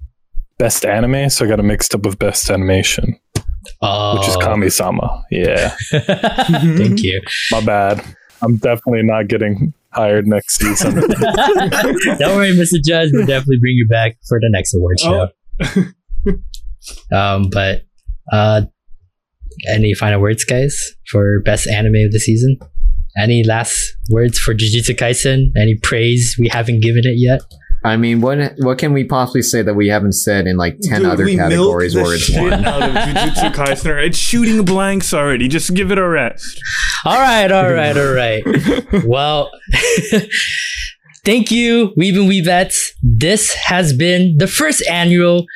best anime. So, I got it mixed up with best animation, Oh, which is Kami sama. Yeah, *laughs* Thank you. my bad. I'm definitely not getting hired next season. *laughs* Don't worry, Mr. Judge. We'll definitely bring you back for the next award show. Um, but uh, any final words, guys, for best anime of the season? Any last words for Jujutsu Kaisen? Any praise we haven't given it yet? I mean, what what can we possibly say that we haven't said in like ten Dude, other we categories where it's shit won? out of Jujutsu *laughs* Kaisen. It's shooting blanks already. Just give it a rest. All right, all right, all right. *laughs* well, *laughs* thank you, Weeb and Weebettes. This has been the first annual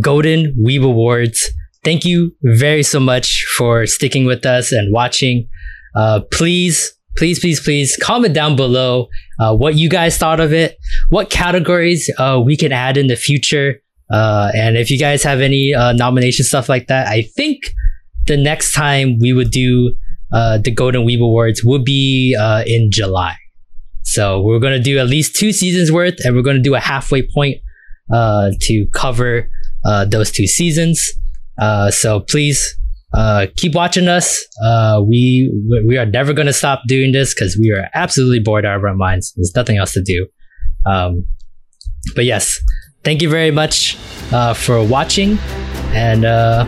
Golden Weeb Awards. Thank you very so much for sticking with us and watching. Uh, please, please, please, please comment down below uh, what you guys thought of it, what categories uh, we can add in the future. Uh, and if you guys have any uh, nomination stuff like that, I think the next time we would do uh, the Golden Weeb Awards would be uh, in July. So we're going to do at least two seasons worth and we're going to do a halfway point uh, to cover uh, those two seasons. Uh, so please uh, keep watching us. Uh, we we are never going to stop doing this because we are absolutely bored out of our minds. There's nothing else to do. Um, but yes, thank you very much uh, for watching. And uh,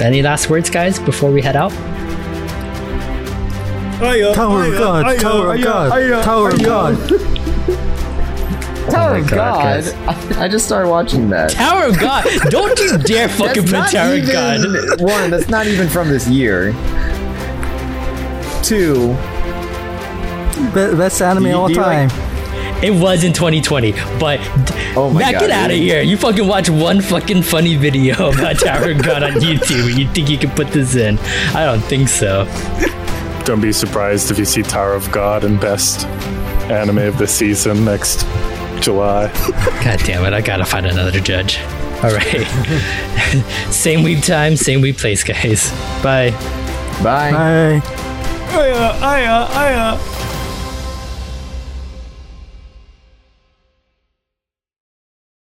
any last words, guys, before we head out? Tower of God, Tower of God, Tower of God. *laughs* Tower oh my of God, God. I just started watching that. Tower of God! Don't you *laughs* dare fucking put not Tower of even, God. *laughs* One, that's not even from this year. Two, Be- Best anime Do you- all time. like- It was in 2020, but Oh my Matt, God, get out of here! You fucking watch one fucking funny video *laughs* about Tower of God on YouTube, and you think you can put this in? I don't think so. Don't be surprised if you see Tower of God and best anime of the season next July. God damn it! I gotta find another judge. All right, *laughs* same week time, same week place, guys. Bye. bye. Bye. Aya, aya, aya.